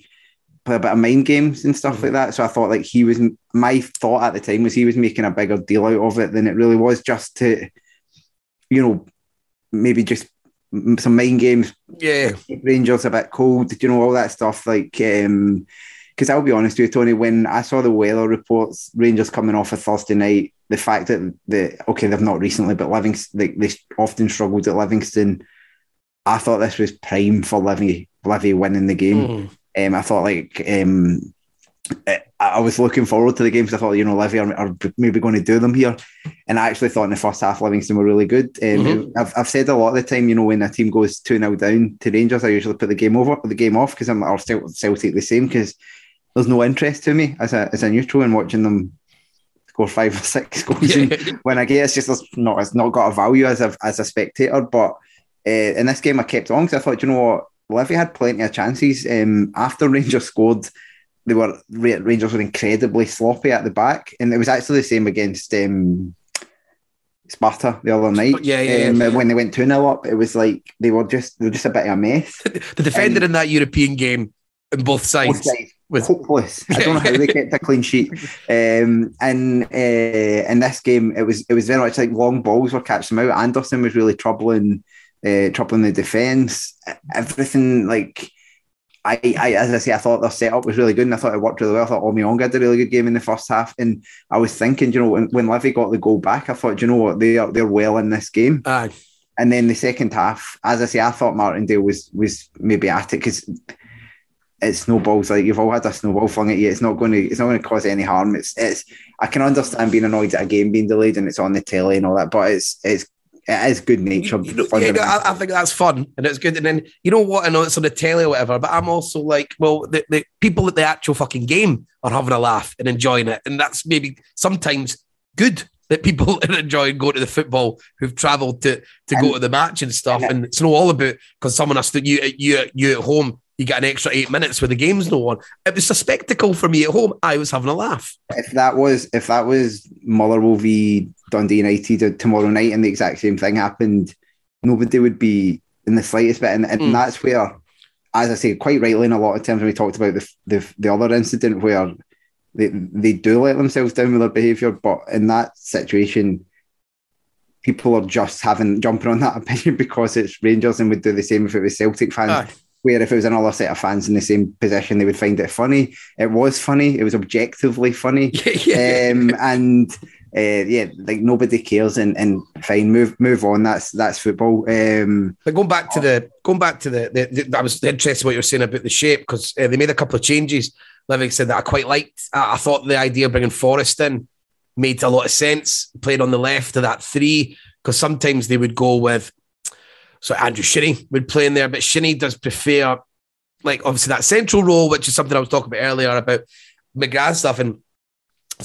play a bit of mind games and stuff like that. So I thought like he was my thought at the time was he was making a bigger deal out of it than it really was just to, you know, maybe just some mind games. Yeah, Rangers a bit cold, you know, all that stuff. Like um because I'll be honest with you, Tony, when I saw the weather reports, Rangers coming off a Thursday night, the fact that the okay, they've not recently, but Livingston they, they often struggled at Livingston. I thought this was prime for Livy Livy winning the game. Mm. Um, I thought like um, I was looking forward to the games. I thought, you know, Livy are, are, maybe going to do them here. And I actually thought in the first half, Livingston were really good. Um, mm-hmm. I've, I've said a lot of the time, you know, when a team goes 2 0 down to Rangers, I usually put the game over, the game off because I'm, or Celtic the same because there's no interest to me as a as a neutral in watching them score five or six goals yeah. when I get it's just it's not it's not got a value as a as a spectator. But uh, in this game, I kept on because I thought, you know what, Livy had plenty of chances. Um, after Rangers scored, they were Rangers were incredibly sloppy at the back, and it was actually the same against. Um, Sparta the other night. Yeah, yeah, um, yeah. When they went 2 0 up, it was like they were just they were just a bit of a mess. the defender um, in that European game on both sides, both sides was hopeless. I don't know how they kept a clean sheet. Um, and uh, in this game, it was it was very much like long balls were catching them out. Anderson was really troubling, uh, troubling the defence. Everything like I, I, as I say, I thought their setup was really good, and I thought it worked really well. I thought Omeonga had a really good game in the first half, and I was thinking, you know, when, when Levy got the goal back, I thought, you know what, they are they're well in this game. Aye. And then the second half, as I say, I thought Martindale was was maybe at it because it snowballs. Like you've all had a snowball flung at you. It's not going to it's not going to cause any harm. It's it's. I can understand being annoyed at a game being delayed and it's on the telly and all that, but it's it's it is good natured. You know, yeah, no, I, I, think that's fun and it's good. And then you know what? I know it's on the telly or whatever, but I'm also like, well, the, the people at the actual fucking game are having a laugh and enjoying it, and that's maybe sometimes good that people are enjoying going to the football who've travelled to to and, go to the match and stuff. And, and it's not all about because someone has to you you you at home. You get an extra eight minutes where the game's no on. It was a spectacle for me at home. I was having a laugh. If that was if that was Motherwell v Dundee United tomorrow night and the exact same thing happened, nobody would be in the slightest bit. And, and mm. that's where, as I say, quite rightly in a lot of times when we talked about the the, the other incident where they, they do let themselves down with their behaviour. But in that situation, people are just having jumping on that opinion because it's Rangers and would do the same if it was Celtic fans. Aye. Where if it was another set of fans in the same position, they would find it funny. It was funny. It was objectively funny. yeah. Um, and uh, yeah, like nobody cares, and, and fine, move move on. That's that's football. Um, but going back to the going back to the, the, the was interested what you were saying about the shape because uh, they made a couple of changes Living said that I quite liked. I, I thought the idea of bringing Forrest in made a lot of sense. Played on the left of that three because sometimes they would go with. So Andrew Shinnie would play in there, but Shinnie does prefer, like obviously that central role, which is something I was talking about earlier about McGrath stuff. And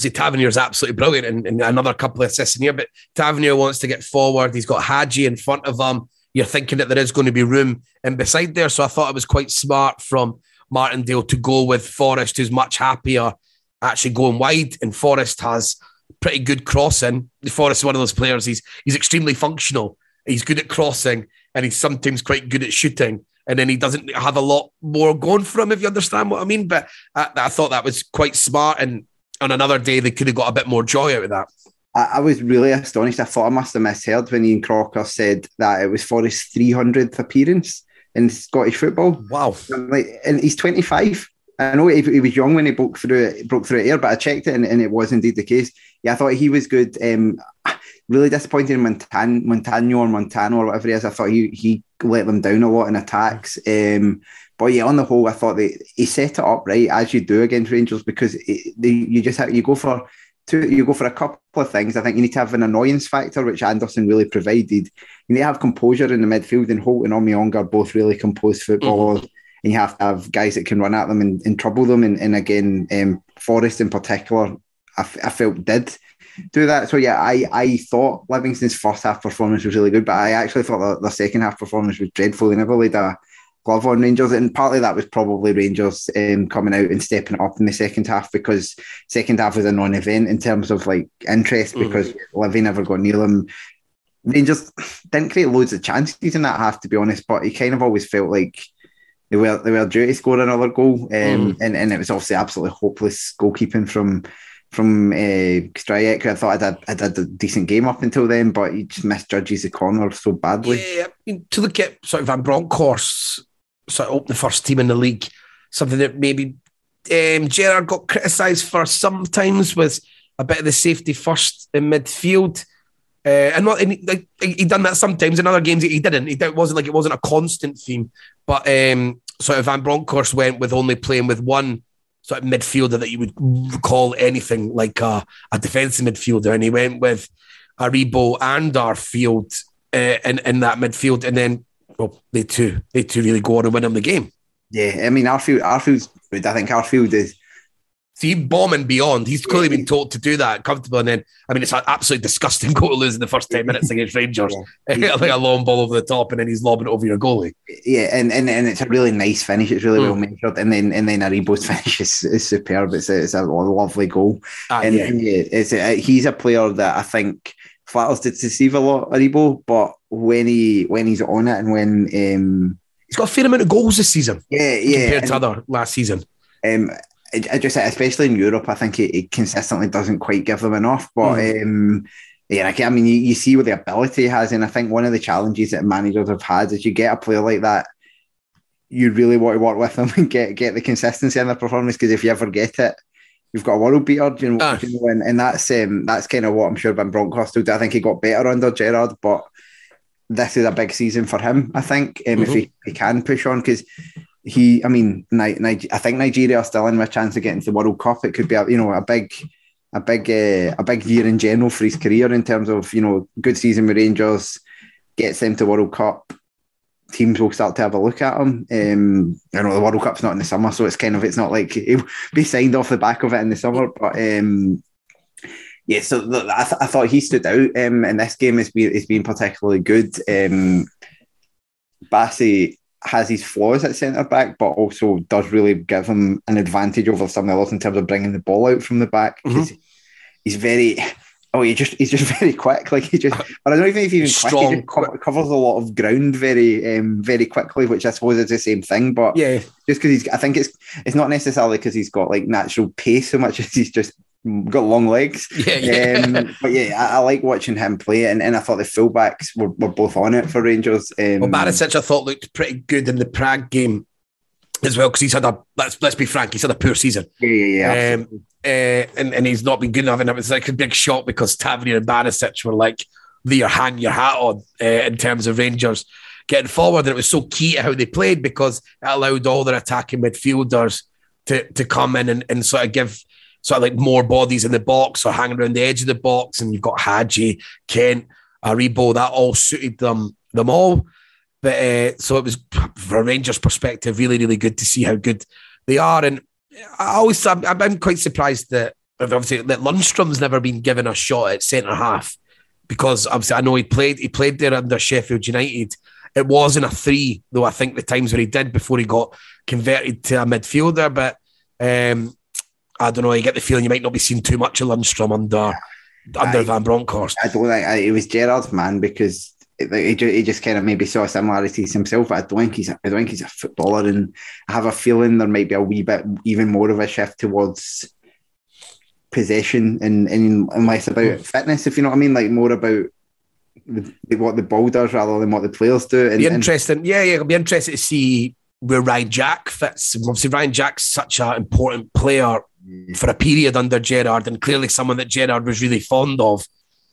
see, Tavernier is absolutely brilliant, and, and, another couple of assists in here. But Tavernier wants to get forward. He's got Hagi in front of him. You're thinking that there is going to be room in beside there. So I thought it was quite smart from Martindale to go with Forrest, who's much happier actually going wide. And Forrest has pretty good crossing. Forrest is one of those players. He's he's extremely functional. He's good at crossing, and he's sometimes quite good at shooting. And then he doesn't have a lot more going for him, if you understand what I mean. But I, I thought that was quite smart. And on another day, they could have got a bit more joy out of that. I, I was really astonished. I thought I must have misheard when Ian Crocker said that it was for his 300th appearance in Scottish football. Wow! Like, and he's 25. I know he, he was young when he broke through it, broke through it here, but I checked it and, and, it was indeed the case. Yeah, I thought he was good. Um, really disappointed in Montan, Montano or Montano or whatever he is. I thought he he let them down a lot in attacks. Um, but yeah, on the whole, I thought that he set it up right as you do against Rangers because it, they, you just have, you go for two, you go for a couple of things. I think you need to have an annoyance factor, which Anderson really provided. You need to have composure in the midfield, and Holt and Omeonga are both really composed footballers. Mm-hmm. And you have to have guys that can run at them and, and trouble them. And, and again, um, Forrest in particular, I, f- I felt did do that. So yeah, I I thought Livingston's first half performance was really good, but I actually thought the, the second half performance was dreadful. They never laid a glove on Rangers, and partly that was probably Rangers um, coming out and stepping up in the second half because second half was a non-event in terms of like interest mm. because Livy never got near them. Rangers didn't create loads of chances in that half, to be honest, but he kind of always felt like they were they were due to score another goal, um, mm. and and it was obviously absolutely hopeless goalkeeping from from uh, Stryjek. I thought I'd had, I'd had a decent game up until then, but he just misjudges the corner so badly. Yeah, I mean, to look at sort of Van Bronckhorst sort of open the first team in the league. Something that maybe um, Gerrard got criticised for sometimes was a bit of the safety first in midfield. Uh, and not and he done that sometimes in other games he didn't. It wasn't like it wasn't a constant theme. But um, sort of Van Bronckhorst went with only playing with one sort of midfielder that you would call anything like a, a defensive midfielder, and he went with Aribo and Arfield uh, in in that midfield, and then well, they two, they two really go on and win them the game. Yeah, I mean, Arfield, Arfield's good. I think Arfield is. See, bombing beyond. He's clearly been taught to do that comfortable. And then, I mean, it's an absolutely disgusting goal to lose in the first 10 minutes against Rangers. Yeah. like a long ball over the top, and then he's lobbing it over your goalie. Yeah, and, and, and it's a really nice finish. It's really mm. well measured. And then and then Aribo's finish is, is superb. It's a, it's a lovely goal. Ah, and, yeah. yeah, it's a, he's a player that I think flatters to deceive a lot, Aribo, but when he when he's on it and when um, he's got a fair amount of goals this season. Yeah, yeah, compared to other last season. Um, I, I just especially in Europe, I think he, he, consistently doesn't quite give them enough. But mm. um, yeah, I mean, you, you see what the ability he has, and I think one of the challenges that managers have had is you get a player like that you really want to work with them and get get the consistency in their performance because if you ever get it, you've got a world beater, you know, Ah. you know and, and that's um, that's kind of what I'm sure Van Bronckhorst will do. I think he got better under Gerrard, but this is a big season for him. I think um, if he, he can push on because he, I mean, Ni- Ni- I think Nigeria are still in with a chance of getting to the World Cup. It could be a you know a big. A big, uh, a big year in general for his career in terms of you know good season with Rangers, gets them to World Cup, teams will start to have a look at him. Um, I know the World Cup's not in the summer, so it's kind of it's not like he'll be signed off the back of it in the summer. But um, yeah, so I, th- I thought he stood out um, in this game. It's been it's been particularly good. Um, Bassey has his flaws at centre back, but also does really give him an advantage over some of the others in terms of bringing the ball out from the back. 'cause He's very. Oh, he just he's just very quick. Like he just, but I don't even know if he's even quick. He co- covers a lot of ground very, um, very quickly, which I suppose is the same thing. But Yeah. just because he's, I think it's it's not necessarily because he's got like natural pace so much as he's just got long legs. Yeah, yeah. Um, but yeah, I, I like watching him play, and, and I thought the fullbacks were, were both on it for Rangers. Um, Well, Barisic, I thought looked pretty good in the Prague game as well because he's had a let's let's be frank, he's had a poor season. yeah, yeah, yeah. Um, uh, and, and he's not been good enough. And it was like a big shock because Tavernier and Barisic were like the hang your hat on uh, in terms of Rangers getting forward. And it was so key to how they played because it allowed all their attacking midfielders to, to come in and, and sort of give sort of like more bodies in the box or hanging around the edge of the box. And you've got Hagi, Kent, Aribo, that all suited them them all. But uh, so it was from a Rangers perspective, really, really good to see how good they are. And I always, I'm, I'm quite surprised that obviously that Lundstram's never been given a shot at centre half because obviously I know he played, he played there under Sheffield United. It wasn't a three, though. I think the times where he did before he got converted to a midfielder, but um, I don't know. You get the feeling you might not be seeing too much of Lundstram under under Aye. Van Bronckhorst. I don't think it was Gerrard's man because he, just, he just kind of maybe saw similarities himself. I don't think he's a, I don't think he's a footballer, and I have a feeling there might be a wee bit even more of a shift towards possession and, and, and less about fitness. If you know what I mean, like more about the, what the ball does rather than what the players do. And, be and interesting. Yeah, yeah, it'll be interesting to see where Ryan Jack fits. Obviously, Ryan Jack's such an important player for a period under Gerrard, and clearly someone that Gerrard was really fond of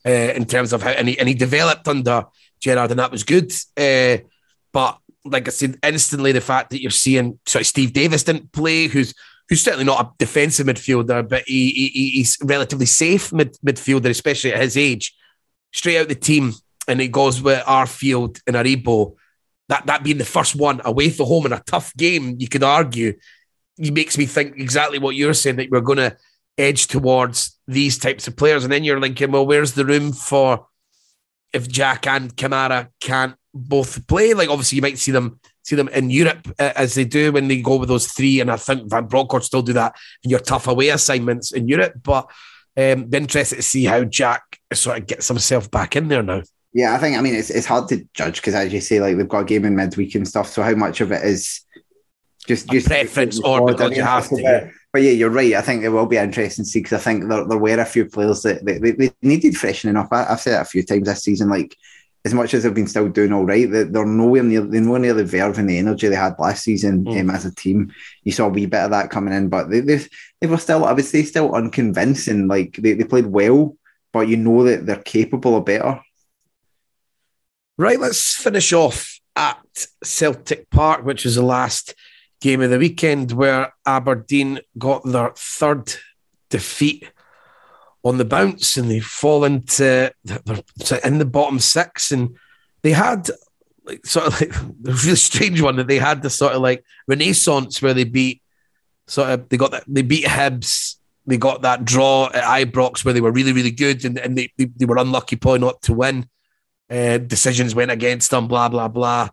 uh, in terms of how, and he, and he developed under Gerrard, and that was good. Uh, but like I said, instantly the fact that you're seeing, sorry, Steve Davis didn't play, who's who's certainly not a defensive midfielder, but he, he he's relatively safe mid, midfielder, especially at his age. Straight out the team, and he goes with Arfield and Aribo. That that being the first one away from home in a tough game, you could argue, he makes me think exactly what you're saying that we're going to edge towards these types of players, and then you're thinking, well, where's the room for if Jack and Kamara can't both play? Like obviously, you might see them see them in Europe uh, as they do when they go with those three, and I think Van Bronckhorst still do that in your tough away assignments in Europe. But um, be interested to see how Jack sort of gets himself back in there now. Yeah, I think I mean it's it's hard to judge because as you say, like they've got a game in midweek and stuff. So how much of it is just just preference or because you have to, yeah. But yeah, you're right. I think it will be interesting to see because I think there, there were a few players that they, they, needed freshening up. I, I've said it a few times this season. Like as much as they've been still doing all right, they, they're nowhere near they're nowhere near the verve and the energy they had last season Mm. um, as a team. You saw a wee bit of that coming in, but they they, they were still I would say still unconvincing. Like they, they played well, but you know that they're capable of better. Right, let's finish off at Celtic Park, which was the last game of the weekend where Aberdeen got their third defeat on the bounce and they fall into they're in the bottom six. And they had like sort of like a really strange one that they had the sort of like renaissance where they beat sort of they got that they beat Hibs they got that draw at Ibrox where they were really really good and, and they, they, they were unlucky probably not to win uh, decisions went against them, blah blah blah,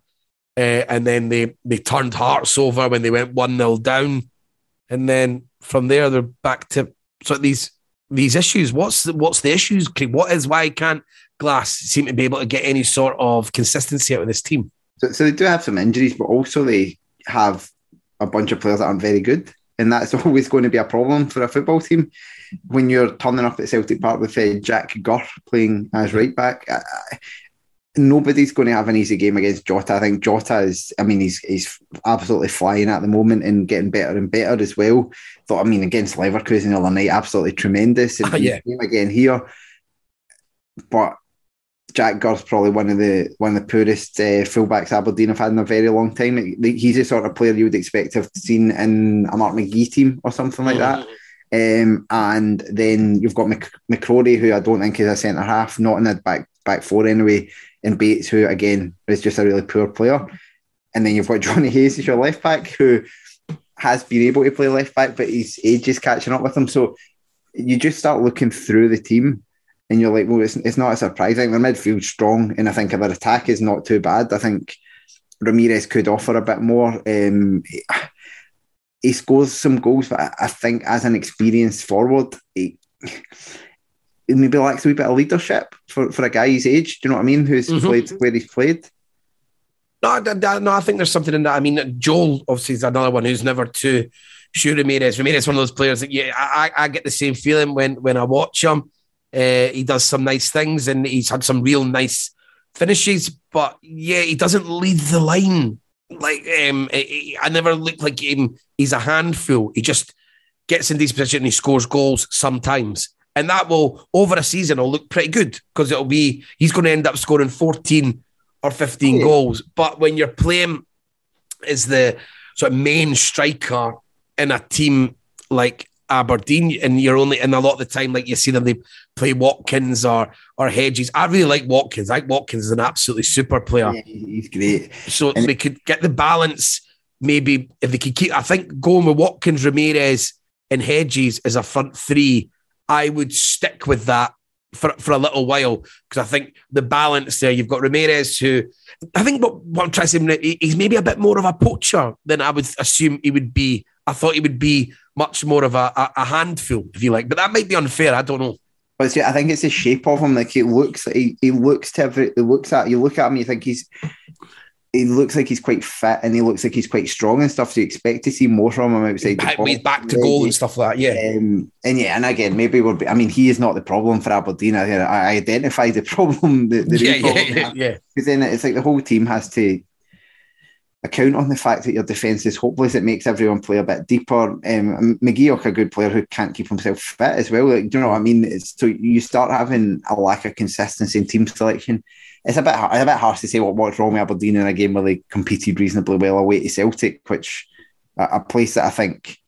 uh, and then they they turned Hearts over when they went one 0 down, and then from there they're back to so these these issues. What's the, what's the issues? What is why can't Glass seem to be able to get any sort of consistency out of this team? So, so they do have some injuries, but also they have a bunch of players that aren't very good. And that's always going to be a problem for a football team when you're turning up at Celtic Park with uh, Jack Gurr playing as right back. Nobody's going to have an easy game against Jota. I think Jota is, I mean, he's he's absolutely flying at the moment and getting better and better as well. Thought, I mean, against Leverkusen the other night, absolutely tremendous. And Oh, yeah. game again here. But Jack Gurr's probably one of the one of the poorest uh, fullbacks Aberdeen have had in a very long time. He's the sort of player you would expect to have seen in a Mark McGee team or something like that. Um, and then you've got Mc, McCrorie, who I don't think is a centre half, not in the back back four anyway, and Bates, who again is just a really poor player. And then you've got Johnny Hayes as your left back, who has been able to play left back, but his age is catching up with him. So you just start looking through the team and you're like, well, it's, it's not a surprise. I think their midfield's strong, and I think their attack is not too bad. I think Ramirez could offer a bit more. Um, he, scores some goals, but I, I think as an experienced forward, he maybe lacks a wee bit of leadership for, for a guy his age. Do you know what I mean? Who's Mhm. played where he's played? No, I- I- no, I think there's something in that. I mean, Joel obviously is another one who's never too sure Ramirez. Ramirez is one of those players that yeah, I, I I get the same feeling when when I watch him. Uh, he does some nice things and he's had some real nice finishes, but yeah, he doesn't lead the line. Like um, I I never look like him. He's a handful. He just gets in these positions and he scores goals sometimes. And that will, over a season, will look pretty good because it'll be, he's going to end up scoring 14 or 15 Yeah. goals. But when you're playing as the sort of main striker in a team like Aberdeen, and you're only, and a lot of the time, like you see them, they play Watkins or or Hedges. I really like Watkins. I think Watkins is an absolutely super player. Yeah, he's great. So And- they could get the balance. Maybe if they could keep, I think going with Watkins, Ramirez, and Hedges as a front three, I would stick with that for, for a little while because I think the balance there. You've got Ramirez, who I think what, what I'm trying to say, he- he's maybe a bit more of a poacher than I would assume he would be. I thought he would be much more of a, a, a handful, if you like, but that might be unfair. I don't know. But it's, I think it's the shape of him. Like he looks, he, he looks to every, he looks at you look at him, you think he's, he looks like he's quite fit and he looks like he's quite strong and stuff. So you expect to see more from him outside the Back, box. he's back to goal and stuff like that. Yeah. Um, and yeah, and again, maybe we're. I mean, he is not the problem for Aberdeen. I, I identify the problem. The, the Yeah, problem yeah, yeah, yeah. because then it's like the whole team has to account on the fact that your defence is hopeless. It makes everyone play a bit deeper. Um, McGeouch, a good player who can't keep himself fit as well. Like, do you know what I mean? It's, so you start having a lack of consistency in team selection. It's a bit it's a bit harsh to say what, what's wrong with Aberdeen in a game where they competed reasonably well away to Celtic, which a, a place that I think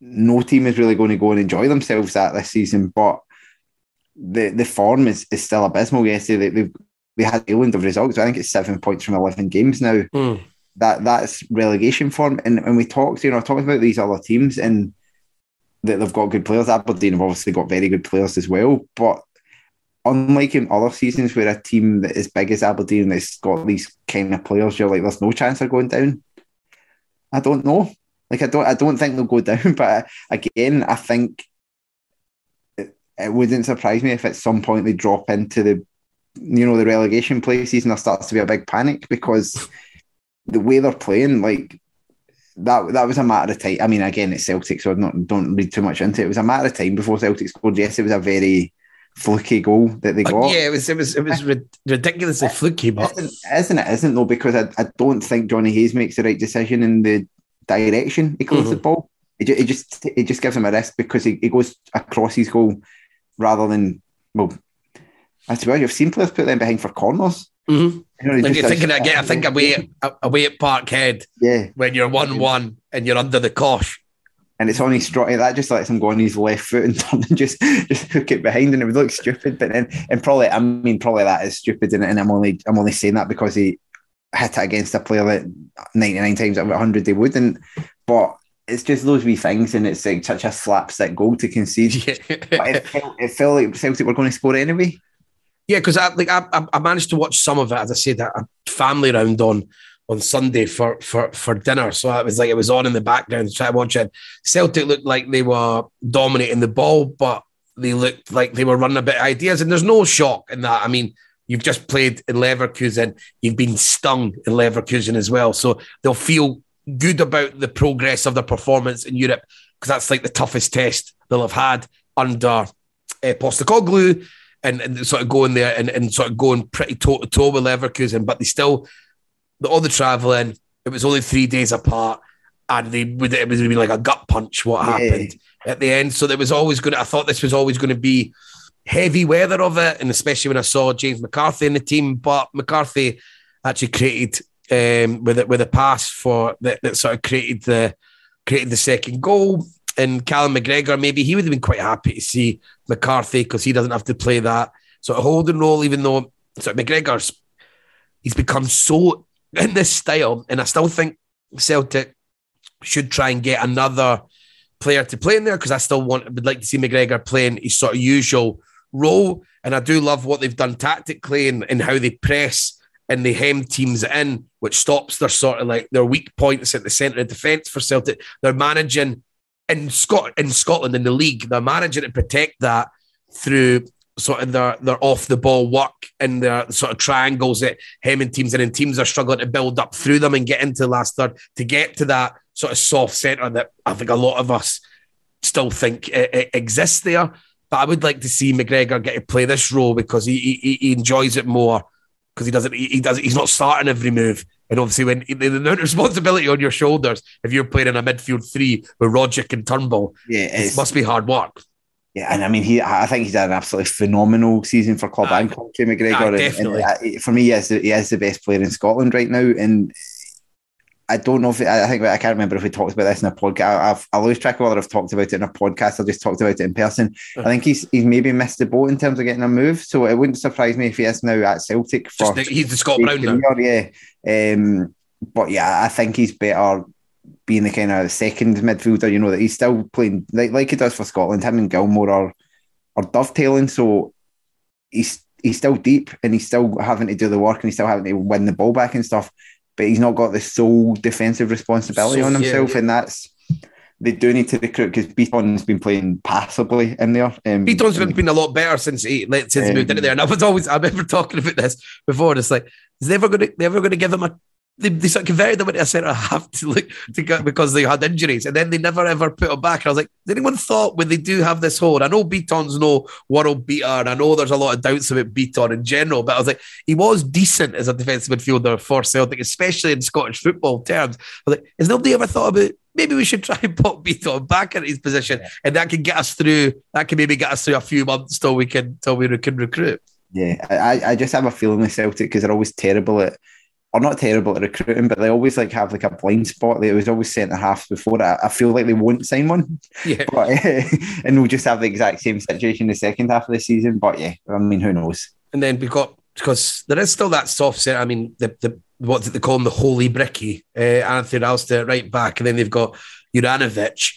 no team is really going to go and enjoy themselves at this season. But the the form is, is still abysmal. Yesterday they, they've they had a island of results. I think it's seven points from eleven games now. Mm. That that's relegation form. And when we talked, you know, talking about these other teams and that they've got good players. Aberdeen have obviously got very good players as well. But unlike in other seasons where a team that is big as Aberdeen that's got these kind of players, you're like, there's no chance they're going down. I don't know. Like I don't I don't think they'll go down. But again, I think it, it wouldn't surprise me if at some point they drop into the you know the relegation places and there starts to be a big panic because the way they're playing, like that that was a matter of time. I mean, again, it's Celtic, so I don't don't read too much into it. It was a matter of time before Celtic scored. Yes, it was a very fluky goal that they got. yeah, it was it was it was rid- ridiculously fluky, but Isn't, isn't it? Isn't though because I, I don't think Johnny Hayes makes the right decision in the direction he goes the Mhm. ball. It, it just it just gives him a risk because he, he goes across his goal rather than well. I well. you've seen players put them behind for corners. Mhm. You know, like you're thinking again. I think away at, away at Parkhead Yeah, when you're one one and you're under the cosh. And it's on his strong. That just lets him go on his left foot and turn and just just hook it behind, and it would look stupid. But then, and probably, I mean, probably that is stupid, and, and I'm only I'm only saying that because he hit it against a player that 99 times out of 100 they wouldn't. But it's just those wee things, and it's like such a slapstick goal to concede. But it, felt, it felt like Celtic were going to score anyway. yeah, because I like I, I I managed to watch some of it. As I said, a family round on on Sunday for for for dinner, so it was like it was on in the background. to Try to watch it. Celtic looked like they were dominating the ball, but they looked like they were running a bit of ideas. And there's no shock in that. I mean, you've just played in Leverkusen, you've been stung in Leverkusen as well, so they'll feel good about the progress of their performance in Europe because that's like the toughest test they'll have had under uh, Postecoglou. and, and sort of going there and, and sort of going pretty toe to toe with Leverkusen, but they still all the traveling. It was only three days apart, and they would it was like a gut punch what Yeah. happened at the end. So there was always going. to I thought this was always going to be heavy weather of it, and especially when I saw James McCarthy in the team. But McCarthy actually created um, with it with a pass for that, that sort of created the created the second goal. And Callum McGregor, maybe he would have been quite happy to see McCarthy because he doesn't have to play that sort of holding role, even though sort of McGregor's he's become so in this style, and I still think Celtic should try and get another player to play in there because I still want would like to see McGregor playing his sort of usual role. And I do love what they've done tactically and, and how they press and they hem teams in, which stops their sort of like their weak points at the centre of defence for Celtic. They're managing in Scot in Scotland in the league, they're managing to protect that through sort of their, their off the ball work and their sort of triangles that hemming teams in and teams are struggling to build up through them and get into the last third to get to that sort of soft centre that I think a lot of us still think it, it exists there. But I would like to see McGregor get to play this role because he he, he enjoys it more because he doesn't he, he does he's not starting every move. And obviously, when the, the amount of responsibility on your shoulders, if you're playing in a midfield three with Roderick and Turnbull, Yeah, it must be hard work. Yeah, and I mean, he I think he's had an absolutely phenomenal season for club Aye. and country, McGregor. Aye, and- and, uh, for me, he is, the, he is the best player in Scotland right now, and. I don't know if I think I can't remember if we talked about this in a podcast. I've, I lose track of whether I've talked about it in a podcast or just talked about it in person. I think he's he's maybe missed the boat in terms of getting a move, so it wouldn't surprise me if he is now at Celtic for Just he's the Scott Brown now. yeah. Um, but yeah, I think he's better being the kind of second midfielder. You know that he's still playing like like he does for Scotland. Him and Gilmour are are dovetailing, so he's he's still deep and he's still having to do the work and he's still having to win the ball back and stuff. But he's not got the sole defensive responsibility So- on himself, yeah. and that's. They do need to recruit because Bitton's been playing passably in there. Um, Bitton's been, been a lot better since he since he moved into there. And I was always I remember talking about this before. And it's like, is they ever going to they ever going to give him a they, they sort of converted them into a centre half to look to get because they had injuries, and then they never ever put him back. And I was like, has anyone thought when they do have this hold? I know Bitton's no world beater, and I know there's a lot of doubts about Bitton in general, but I was like, he was decent as a defensive midfielder for Celtic, especially in Scottish football terms. I was like, has nobody ever thought about maybe we should try and put Bitton back in his position, and that can get us through. That can maybe get us through a few months till we can till we can recruit. Yeah, I, I just have a feeling with Celtic because they're always terrible at, or not terrible at recruiting, but they always like have like a blind spot. They was always centre halves before. I, I feel like they won't sign one, Yeah. but and we'll just have the exact same situation in the second half of the season. But yeah, I mean, who knows? And then we've got because there is still that soft set. I mean, the the what they call him the holy bricky, uh, Anthony Ralston at right back, and then they've got Juranovic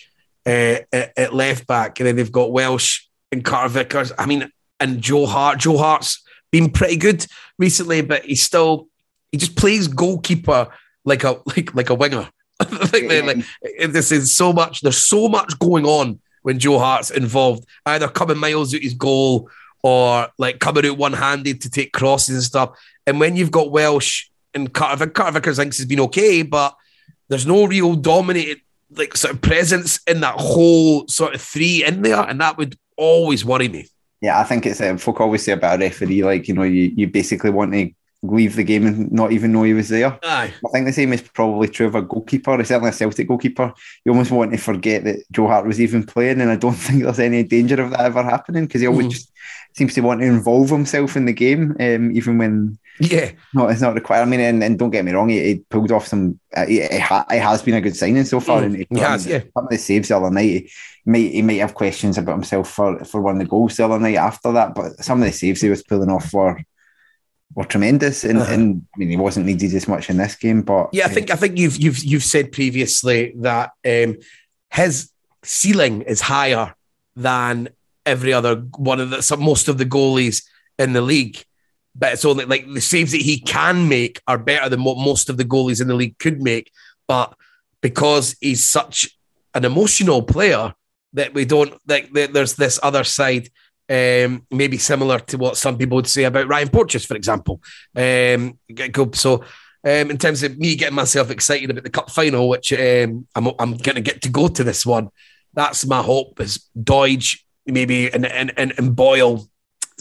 uh, at, at left back, and then they've got Welsh and Carter Vickers. I mean, and Joe Hart. Joe Hart's been pretty good recently, but he's still he just plays goalkeeper like a like like a winger. I think they like this is so much. There's so much going on when Joe Hart's involved, either coming miles out his goal or like coming out one handed to take crosses and stuff. And when you've got Welsh and Carter, Carter Vickers thinks has been okay, but there's no real dominated like sort of presence in that whole sort of three in there, and that would always worry me. Yeah, I think it's um, folk always say about a referee, like you know, you, you basically want to leave the game and not even know he was there. Aye. I think the same is probably true of a goalkeeper, certainly a Celtic goalkeeper. You almost want to forget that Joe Hart was even playing, and I don't think there's any danger of that ever happening because he always Mhm. just seems to want to involve himself in the game, um, even when Yeah. no, it's not required. I mean, and, and don't get me wrong, he, he pulled off some. Uh, he, he ha- he has been a good signing so far, Mm, and he has, yeah. Some of the saves the other night, he might he might have questions about himself for for one of the goals the other night after that, but some of the saves he was pulling off were were tremendous, and, Uh-huh. and I mean, he wasn't needed as much in this game, but Yeah, I think I think you've you've you've said previously that um, his ceiling is higher than every other one of the some, most of the goalies in the league. But it's only like the saves that he can make are better than what most of the goalies in the league could make. But because he's such an emotional player that we don't like, there's this other side. Um, maybe similar to what some people would say about Ryan Porteous, for example. Um, so um, in terms of me getting myself excited about the cup final, which um, I'm, I'm going to get to go to this one. That's my hope is Doidge, maybe, and, and, and, and Boyle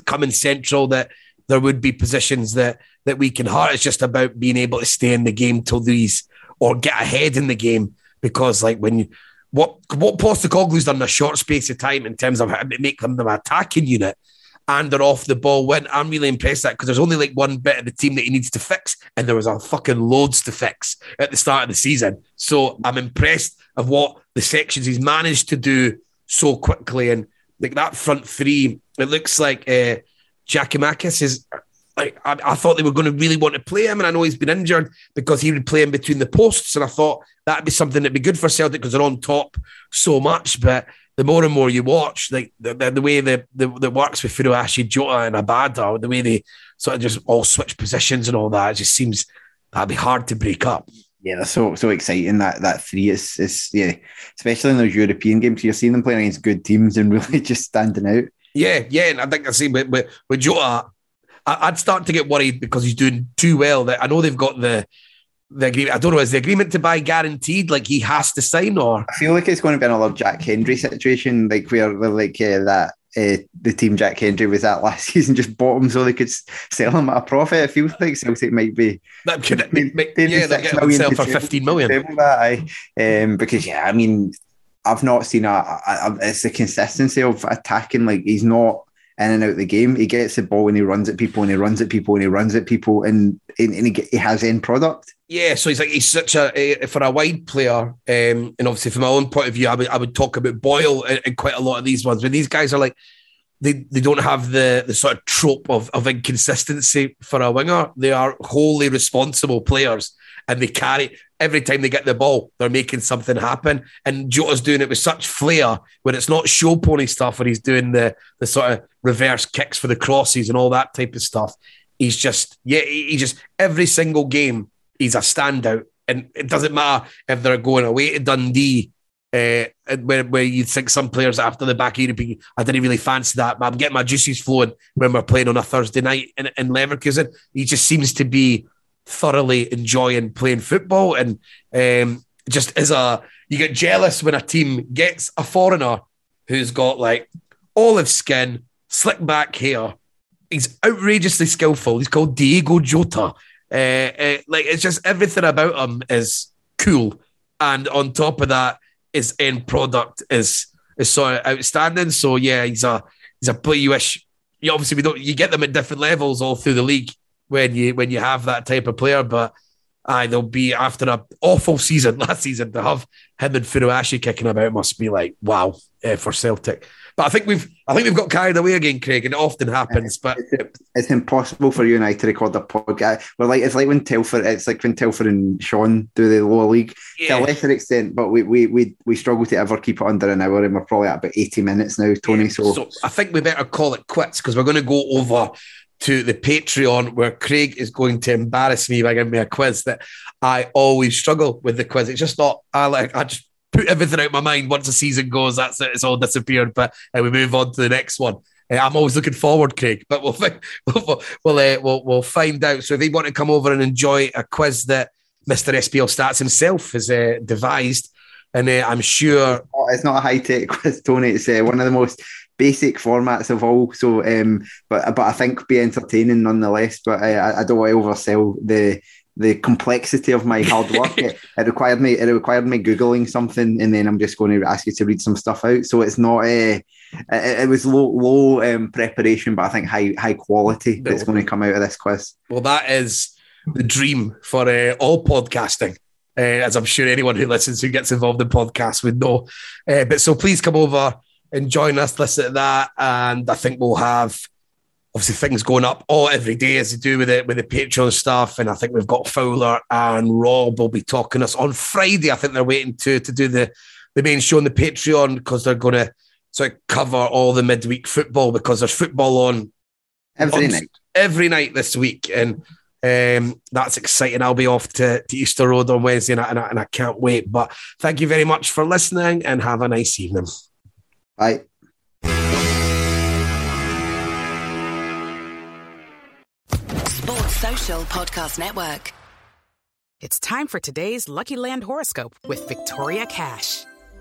coming central that there would be positions that that we can hurt. It's just about being able to stay in the game till these or get ahead in the game because like when you what what Postecoglou's done in a short space of time in terms of how to make them the attacking unit and they're off the ball when I'm really impressed that because there's only like one bit of the team that he needs to fix, and there was a fucking loads to fix at the start of the season. So I'm impressed of what the sections he's managed to do so quickly. And like that front three, it looks like uh Giakoumakis is like I, I, thought they were going to really want to play him, and I know he's been injured because he would play in between the posts, and I thought that'd be something that'd be good for Celtic because they're on top so much. But the more and more you watch, like the, the, the way the, the the works with Furuhashi, Jota, and Abada, the way they sort of just all switch positions and all that, it just seems that'd be hard to break up. Yeah, that's so so exciting. That that three is is yeah, especially in those European games. You're seeing them playing against good teams and really just standing out. Yeah, yeah, and I think I see with with, with Jota, I'd start to get worried because he's doing too well. That I know they've got the the agreement. I don't know. Is the agreement to buy guaranteed? Like he has to sign, or I feel like it's going to be another Jack Hendry situation, like where like uh, that uh, the team Jack Hendry was at last season just bought him so they could sell him at a profit. It feels like Celtic might be that could paying, make, yeah, they'll get him sell for fifteen million. That, um, because yeah, I mean, I've not seen a, a, a, it's the consistency of attacking. Like he's not in and out the game. He gets the ball and he runs at people and he runs at people and he runs at people and, and, and he, he, has end product. Yeah, so he's like he's such a, a for a wide player, um, and obviously from my own point of view, I would I would talk about Boyle in quite a lot of these ones, but these guys are like they, they don't have the the sort of trope of, of inconsistency for a winger. They are wholly responsible players and they carry every time they get the ball, they're making something happen. And Jota's doing it with such flair when it's not show pony stuff where he's doing the the sort of reverse kicks for the crosses and all that type of stuff. He's just yeah, he just every single game he's a standout. And it doesn't matter if they're going away to Dundee uh, where, where you'd think some players after the back European, I didn't really fancy that, but I'm getting my juices flowing when we're playing on a Thursday night in, in Leverkusen. He just seems to be thoroughly enjoying playing football and um, just as a you get jealous when a team gets a foreigner who's got like olive skin, slick back hair. He's outrageously skillful. He's called Diego Jota. Uh, uh, like it's just everything about him is cool, and on top of that, his end product is is sort of outstanding. So yeah, he's a he's a player you wish. You obviously we don't you get them at different levels all through the league when you when you have that type of player. But aye, they'll be after an awful season last season to have him and Furuhashi kicking about must be like wow uh, for Celtic. But I think we've I think we've got carried away again, Craig, and it often happens. But it's, it's impossible for you and I to record the podcast. We're like it's like when Telford it's like when Telford and Sean do the lower league yeah. to a lesser extent, but we, we we we struggle to ever keep it under an hour, and we're probably at about eighty minutes now, Tony. Yeah. So. so I think we better call it quits because we're going to go over to the Patreon where Craig is going to embarrass me by giving me a quiz that I always struggle with the quiz. It's just not, I like, I just put everything out my mind. Once the season goes, that's it. It's all disappeared. But uh, we move on to the next one. Uh, I'm always looking forward, Craig, but we'll we'll we'll, uh, we'll, we'll find out. So if you want to come over and enjoy a quiz that Mr. SPL Stats himself has uh, devised, and uh, I'm sure it's not a high tech quiz, Tony. It's one of the most basic formats of all. So, um, but but I think be entertaining nonetheless. But I, I don't want to oversell the the complexity of my hard work. it, it, required me it required me googling something, and then I'm just going to ask you to read some stuff out. So it's not a. Uh, it, it, was low, low um, preparation, but I think high high quality that's going to come out of this quiz. Well, that is the dream for uh, all podcasting. Uh, as I'm sure anyone who listens who gets involved in podcasts would know. Uh, but so please come over and join us, listen to that. And I think we'll have obviously things going up all every day as they do with it with the Patreon stuff. And I think we've got Fowler and Rob will be talking us on Friday. I think they're waiting to to do the the main show on the Patreon because they're going to sort of cover all the midweek football because there's football on every on, night every night this week and. Um, that's exciting. I'll be off to, to Easter Road on Wednesday and I, and I can't wait. But thank you very much for listening and have a nice evening. Bye. Sports Social Podcast Network. It's time for today's Lucky Land horoscope with Victoria Cash.